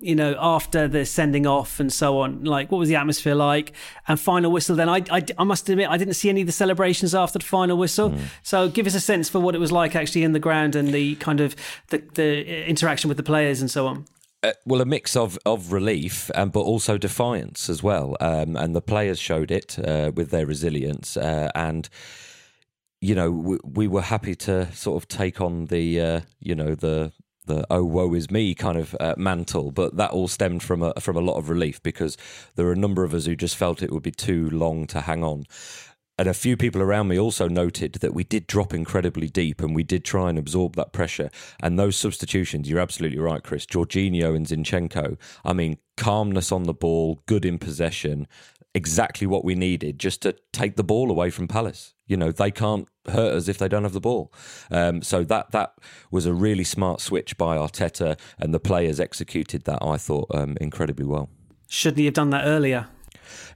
you know, after the sending off and so on, like what was the atmosphere like? And final whistle. Then I, I, I must admit, I didn't see any of the celebrations after the final whistle. So give us a sense for what it was like actually in the ground and the kind of the, the interaction with the players and so on. Uh, well, a mix of, of relief, um, but also defiance as well. Um, and the players showed it uh, with their resilience. Uh, and you know, we, we, were happy to sort of take on the, uh, you know, the the oh woe is me kind of uh, mantle, but that all stemmed from a from a lot of relief because there were a number of us who just felt it would be too long to hang on. And a few people around me also noted that we did drop incredibly deep and we did try and absorb that pressure. And those substitutions, you're absolutely right, Chris. Jorginho and Zinchenko, I mean, calmness on the ball, good in possession, exactly what we needed just to take the ball away from Palace. You know, they can't hurt us if they don't have the ball. Um, so that that was a really smart switch by Arteta, and the players executed that. I thought um, incredibly well. Shouldn't he have done that earlier?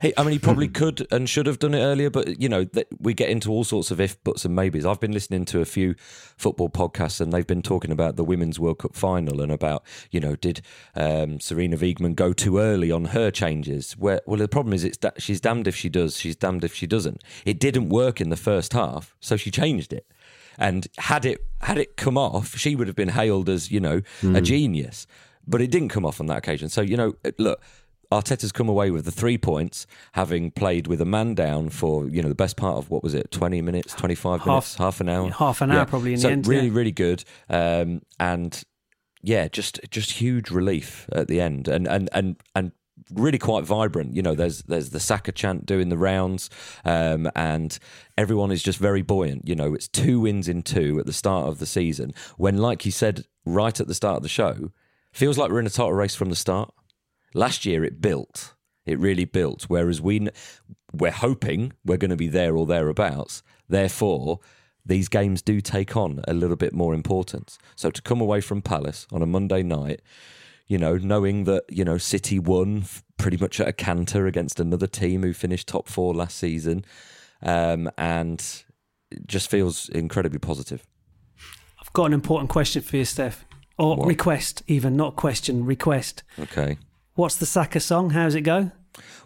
Hey, I mean, he probably could and should have done it earlier, but you know, th- we get into all sorts of if, buts, and maybes. I've been listening to a few football podcasts, and they've been talking about the Women's World Cup final and about, you know, did um, Sarina Wiegman go too early on her changes? Where, well, the problem is, it's da- she's damned if she does, she's damned if she doesn't. It didn't work in the first half, so she changed it. And had it had it come off, she would have been hailed as, you know, mm. a hmm. genius. But it didn't come off on that occasion. So, you know, look, Arteta's come away with the three points, having played with a man down for you know the best part of what was it, twenty minutes, twenty five minutes, half an hour, half an hour yeah. probably in so the end. Really, yeah. really good, um, and yeah, just just huge relief at the end, and and and and really quite vibrant. You know, there's there's the Saka chant doing the rounds, um, and everyone is just very buoyant. You know, it's two wins in two at the start of the season. When, like you said right at the start of the show, feels like we're in a title race from the start. Last year it built. It really built. Whereas we we're hoping we're going to be there or thereabouts. Therefore, these games do take on a little bit more importance. So to come away from Palace on a Monday night, you know, knowing that you know City won pretty much at a canter against another team who finished top four last season, um, and it just feels incredibly positive. I've got an important question for you, Stef, or what? request, even not question, request. Okay. What's the Saka song? How's it go?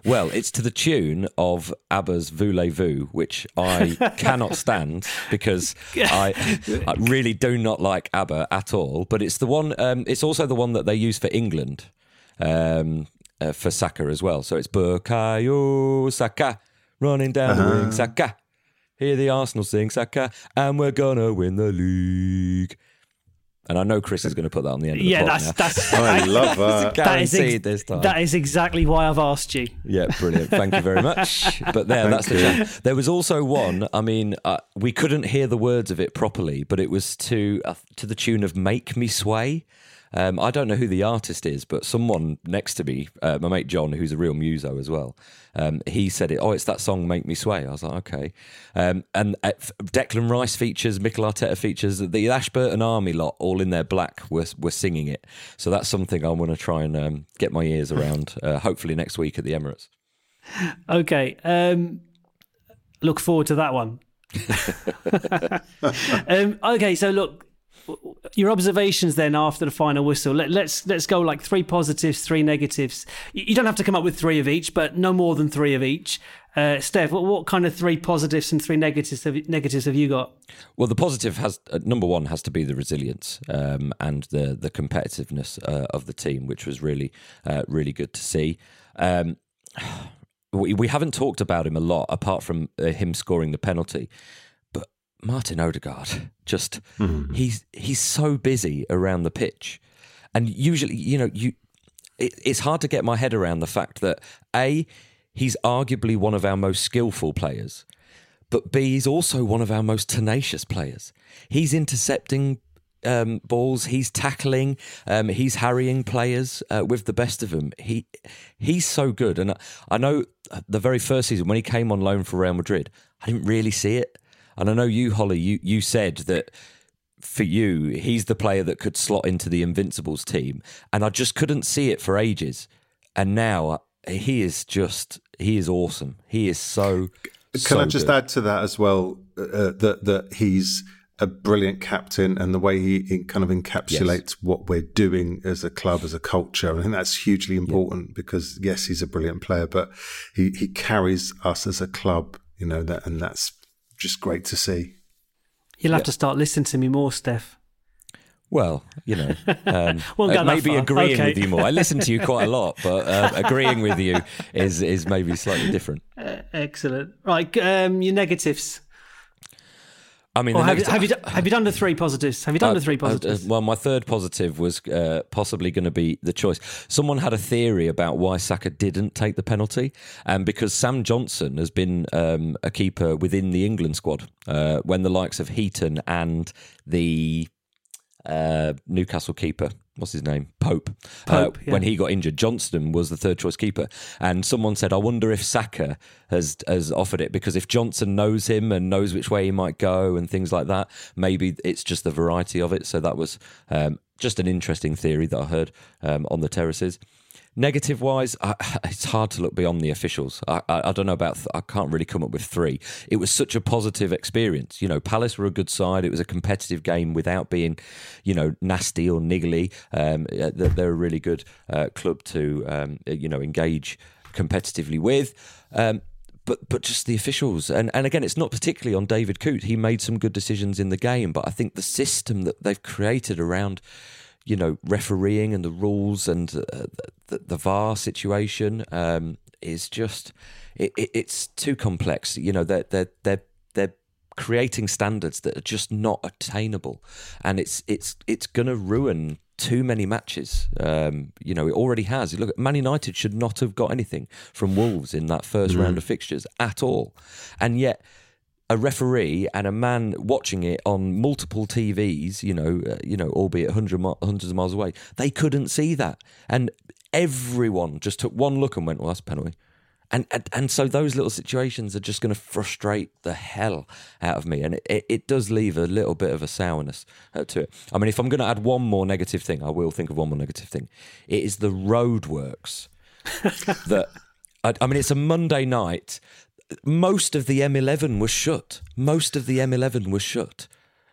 Well, it's to the tune of ABBA's Voulez-Vous, which I cannot stand because I, I, really do not like ABBA at all. But it's the one. Um, it's also the one that they use for England um, uh, for Saka as well. So it's Bukayo Saka running down uh-huh. the wing, Saka. Hear the Arsenal sing Saka, and we're gonna win the league. And I know Chris is going to put that on the end of the podcast. yeah, that's now. that's. I love that. that is ex- this time. That is exactly why I've asked you. Yeah, brilliant. Thank you very much. But there, that's you. the. There was also one. I mean, uh, we couldn't hear the words of it properly, but it was to uh, to the tune of "Make Me Sway." Um, I don't know who the artist is, but someone next to me, uh, my mate John, who's a real muso as well, um, he said it. Oh, it's that song "Make Me Sway." I was like, okay. Um, and uh, Declan Rice features, Mikel Arteta features, the Ashburton Army lot, all in their black, were were singing it. So that's something I want to try and um, get my ears around. Uh, hopefully next week at the Emirates. Okay. Um, look forward to that one. Um, okay, so look, your observations then after the final whistle. Let, us let's, let's go like three positives, three negatives. You don't have to come up with three of each, but no more than three of each. Uh, Stef, what, what kind of three positives and three negatives have, negatives have you got? Well, the positive has uh, number one has to be the resilience um, and the the competitiveness uh, of the team, which was really uh, really good to see. Um, we, we haven't talked about him a lot, apart from uh, him scoring the penalty. Martin Odegaard just mm. he's he's so busy around the pitch, and usually you know you it, it's hard to get my head around the fact that a he's arguably one of our most skillful players, but b he's also one of our most tenacious players. He's intercepting um, balls. He's tackling. Um, he's harrying players uh, with the best of them. He he's so good. And I know the very first season when he came on loan for Real Madrid, I didn't really see it. And I know you, Holly, you, you said that for you, he's the player that could slot into the Invincibles team. And I just couldn't see it for ages. And now uh, he is just, he is awesome. He is so. Can so I just good. add to that as well uh, uh, that, that he's a brilliant captain and the way he kind of encapsulates yes. what we're doing as a club, as a culture. I think that's hugely important yeah. because, yes, he's a brilliant player, but he, he carries us as a club, you know, that, and that's just great to see. You'll have to start listening to me more, Stef. Well, you know, um, well, maybe agreeing okay. with you more. I listen to you quite a lot, but uh, agreeing with you is is maybe slightly different. Uh, excellent. Right, um, your negatives. I mean, have, you, have you done- have you done the three positives? Have you done the three Uh, uh, positives? well, my third positive was uh, possibly going to be the choice. Someone had a theory about why Saka didn't take the penalty, and because Sam Johnstone has been um, a keeper within the England squad uh, when the likes of Heaton and the uh, Newcastle keeper. What's his name? Pope. Pope, uh, yeah. When he got injured, Johnstone was the third choice keeper, and someone said, "I wonder if Saka has has offered it because if Johnstone knows him and knows which way he might go and things like that, maybe it's just the variety of it." So that was um, just an interesting theory that I heard um, on the terraces. Negative wise, I, it's hard to look beyond the officials. I, I, I don't know about. Th- I can't really come up with three. It was such a positive experience. You know, Palace were a good side. It was a competitive game without being, you know, nasty or niggly. Um, they're, a really good uh, club to, um, you know, engage competitively with. Um, but but just the officials and and again it's not particularly on David Coote he made some good decisions in the game but I think the system that they've created around you know refereeing and the rules and uh, the, the VAR situation um, is just it, it, it's too complex you know they're they're they're they're creating standards that are just not attainable and it's it's it's going to ruin too many matches. Um, you know, it already has. Look, Man United should not have got anything from Wolves in that first round of fixtures at all, and yet a referee and a man watching it on multiple TVs, you know, uh, you know, albeit hundred mi- hundreds of miles away, they couldn't see that, and everyone just took one look and went, "Well, that's a penalty." And, and and so those little situations are just going to frustrate the hell out of me, and it, it, it does leave a little bit of a sourness uh, to it. I mean, if I'm going to add one more negative thing, I will think of one more negative thing. It is the roadworks that I, I mean, it's a Monday night. Most of the M11 was shut. Most of the M11 was shut,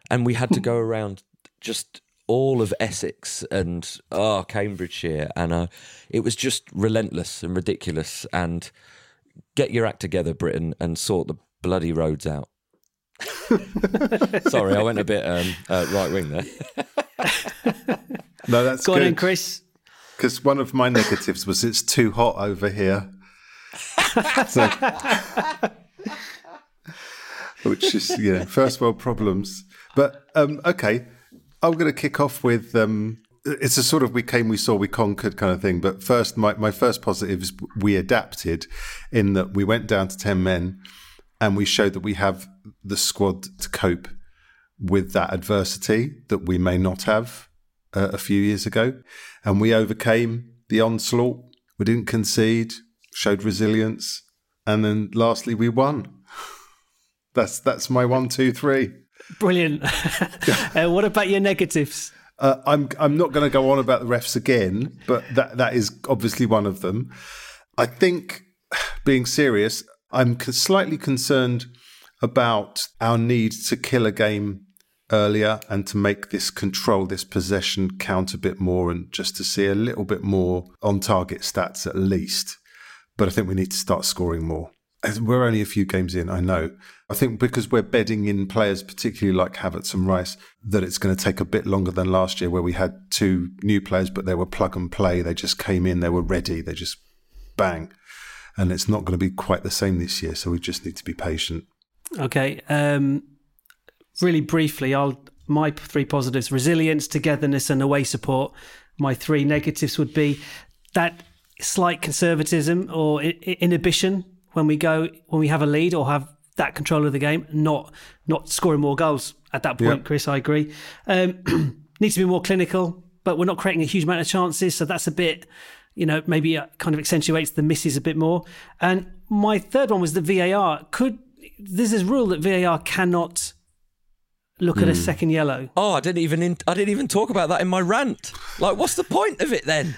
and we had to go around just all of Essex and oh Cambridgeshire, and uh, it was just relentless and ridiculous. And get your act together, Britain, and sort the bloody roads out. Sorry, I went a bit um, uh, right wing there. No, that's Go on in. Chris. Because one of my negatives was it's too hot over here. So- which is, you know, first world problems. But um, okay, I'm going to kick off with um, it's a sort of we came, we saw, we conquered kind of thing. But first, my, my first positive is we adapted in that we went down to 10 men and we showed that we have the squad to cope with that adversity that we may not have uh, a few years ago. And we overcame the onslaught. We didn't concede, showed resilience. And then lastly, we won. That's that's my one, two, three. Brilliant. uh, what about your negatives? Uh, I'm I'm not going to go on about the refs again, but that that is obviously one of them. I think, being serious, I'm slightly concerned about our need to kill a game earlier and to make this control, this possession count a bit more, and just to see a little bit more on target stats at least. But I think we need to start scoring more. We're only a few games in, I know. I think because we're bedding in players, particularly like Havertz and Rice, that it's going to take a bit longer than last year, where we had two new players, but they were plug and play. They just came in, they were ready, they just bang. And it's not going to be quite the same this year, so we just need to be patient. Okay. Um, really briefly, I'll my three positives: resilience, togetherness, and away support. My three negatives would be that slight conservatism or I- I- inhibition when we go when we have a lead or have that control of the game, not not scoring more goals at that point. Yep. Chris, I agree. Um, needs to be more clinical, but we're not creating a huge amount of chances, so that's a bit. You know, maybe uh, kind of accentuates the misses a bit more. And my third one was the VAR. Could there's this rule that VAR cannot look at a second yellow. Oh, I didn't even in, I didn't even talk about that in my rant. Like, what's the point of it then?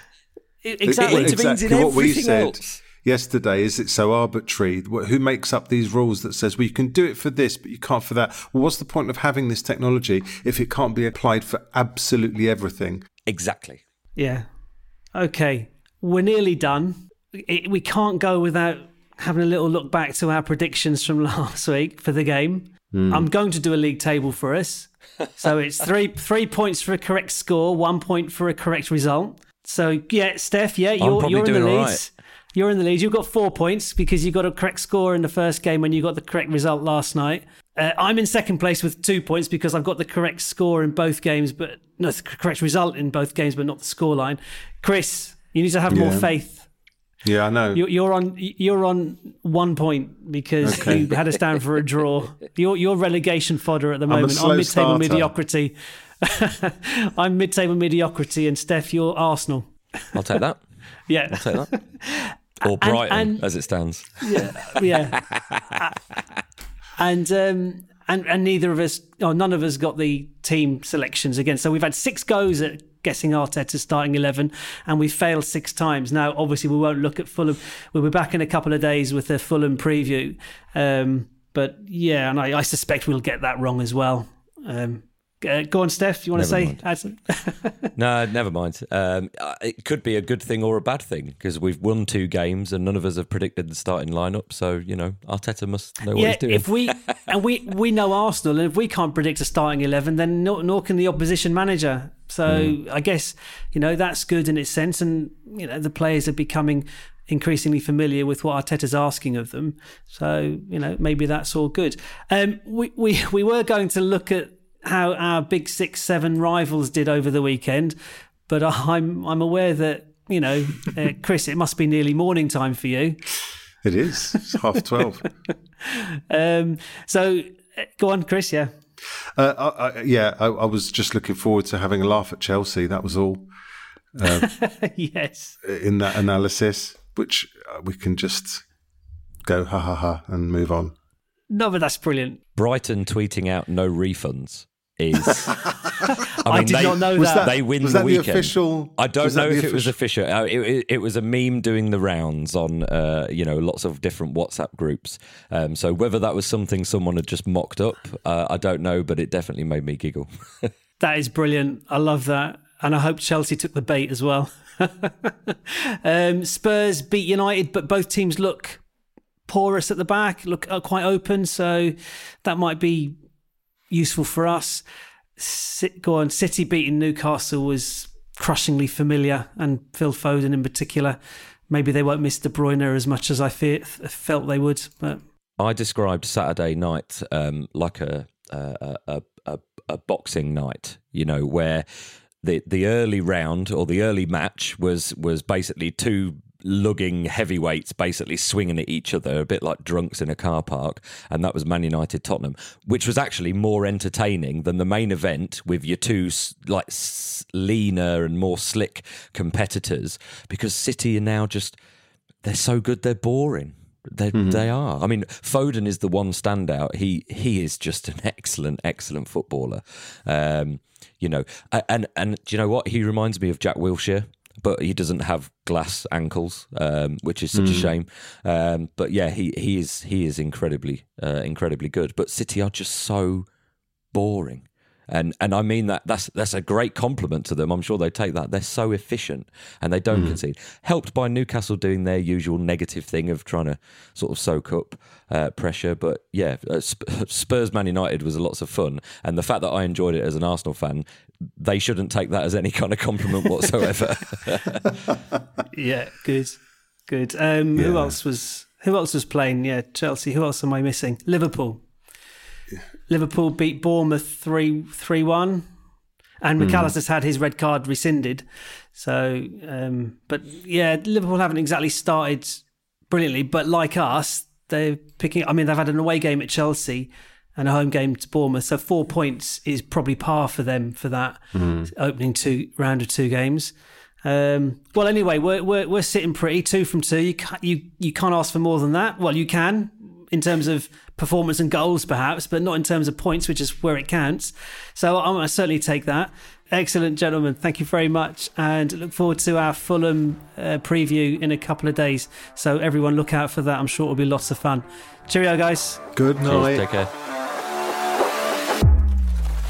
I- It Exactly. intervenes in what we said else. yesterday is it so arbitrary? Who makes up these rules that says, well, you can do it for this, but you can't for that? Well, what's the point of having this technology if it can't be applied for absolutely everything? Exactly. Yeah. Okay. We're nearly done. It, we can't go without having a little look back to our predictions from last week for the game. Hmm. I'm going to do a league table for us. So it's three three points for a correct score, one point for a correct result. So yeah, Stef, yeah, you're you're in the doing lead. right. You're in the lead. You've got four points because you got a correct score in the first game when you got the correct result last night. Uh, I'm in second place with two points because I've got the correct score in both games, but no, the correct result in both games, but not the scoreline. Chris, you need to have more faith. Yeah, I know. You- You're on. You're on one point because Okay. you had us down for a draw. You're, you're relegation fodder at the a moment. slow I'm mid-table starter. mediocrity. I'm mid-table mediocrity, and Stef, you're Arsenal. I'll take that. Yeah, I'll take that. Or Brighton, and- as it stands. yeah. and um, and and neither of us, or none of us, got the team selections again. So we've had six goes at guessing Arteta's starting eleven, and we failed six times. Now, obviously, we won't look at Fulham. We'll be back in a couple of days with the Fulham preview. Um, but yeah, and I, I suspect we'll get that wrong as well. Um, uh, go on, Stef. You want to say? mind. add some- No, never mind. Um, it could be a good thing or a bad thing because we've won two games and none of us have predicted the starting lineup. So you know, Arteta must know what he's doing. if we and we we know Arsenal, and if we can't predict a starting eleven, then nor, nor can the opposition manager. So Hmm. I guess you know that's good in its sense, and you know the players are becoming increasingly familiar with what Arteta's asking of them. So you know maybe that's all good. Um, we we we were going to look at how our big six seven rivals did over the weekend, but I'm I'm aware that. You know, uh, Chris, it must be nearly morning time for you. It is. It's half 12. Um, so uh, go on, Chris. Yeah. uh, I, I, yeah, I, I was just looking forward to having a laugh at Chelsea. That was all yes. in that analysis, which uh, we can just go ha ha ha and move on. No, but that's brilliant. Brighton tweeting out no refunds is. I, I did not know Was that. They win was the that weekend. the official? I don't know the if it was official. Uh, it, it, it was a meme doing the rounds on, uh, you know, lots of different WhatsApp groups. Um, so whether that was something someone had just mocked up, uh, I don't know, but it definitely made me giggle. That is brilliant. I love that. And I hope Chelsea took the bait as well. um, Spurs beat United, but both teams look porous at the back, look uh, quite open. So that might be useful for us. Sit, go on. City beating Newcastle was crushingly familiar, and Phil Foden in particular. Maybe they won't miss De Bruyne as much as I fe- felt they would. But I described Saturday night um, like a, a, a, a, a boxing night, you know, where the the early round or the early match was was basically two lugging heavyweights basically swinging at each other a bit like drunks in a car park and that was Man United Tottenham which was actually more entertaining than the main event with your two like leaner and more slick competitors because City are now just they're so good they're boring they they are. I mean, Foden is the one standout. He he is just an excellent excellent footballer. Um, you know, and and do you know what? He reminds me of Jack Wilshere, but he doesn't have glass ankles, um, which is such a shame. Um, but yeah, he he is he is incredibly uh, incredibly good. But City are just so boring. And and I mean that that's that's a great compliment to them. I'm sure they take that. They're so efficient and they don't concede. Helped by Newcastle doing their usual negative thing of trying to sort of soak up uh, pressure. But yeah, uh, Spurs Man United was lots of fun, and the fact that I enjoyed it as an Arsenal fan, they shouldn't take that as any kind of compliment whatsoever. Yeah, good, good. Um, Who else was Who else was playing? Yeah, Chelsea. Who else am I missing? Liverpool. Liverpool beat Bournemouth three three one, and Mac Allister's had his red card rescinded. So, um, but yeah, Liverpool haven't exactly started brilliantly. But like us, they're picking. I mean, they've had an away game at Chelsea. And a home game to Bournemouth, so four points is probably par for them for that opening two round of two games. Um, well, anyway, we're, we're we're sitting pretty two from two. You can't you you can't ask for more than that. Well, you can in terms of performance and goals, perhaps, but not in terms of points, which is where it counts. So I'm gonna certainly take that. Excellent, gentlemen. Thank you very much, and look forward to our Fulham uh, preview in a couple of days. So everyone, look out for that. I'm sure it'll be lots of fun. Cheerio, guys. Good night. Take care.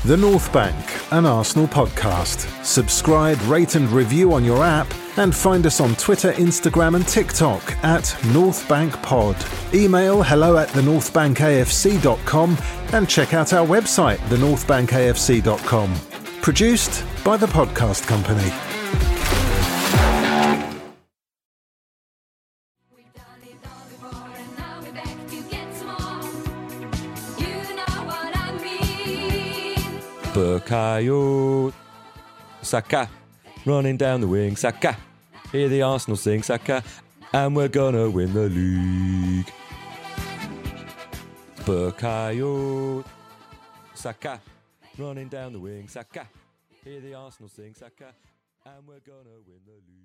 The North Bank, an Arsenal podcast. Subscribe, rate, and review on your app, and find us on Twitter, Instagram, and TikTok at North Bank Pod. Email hello at thenorthbankafc.com and check out our website, thenorthbankafc.com. Produced by the Podcast Company. Bukayo Saka running down the wing. Saka. Hear the Arsenal sing Saka. And we're gonna win the league. Bukayo Saka running down the wing. Saka. Hear the Arsenal sing Saka. And we're gonna win the league.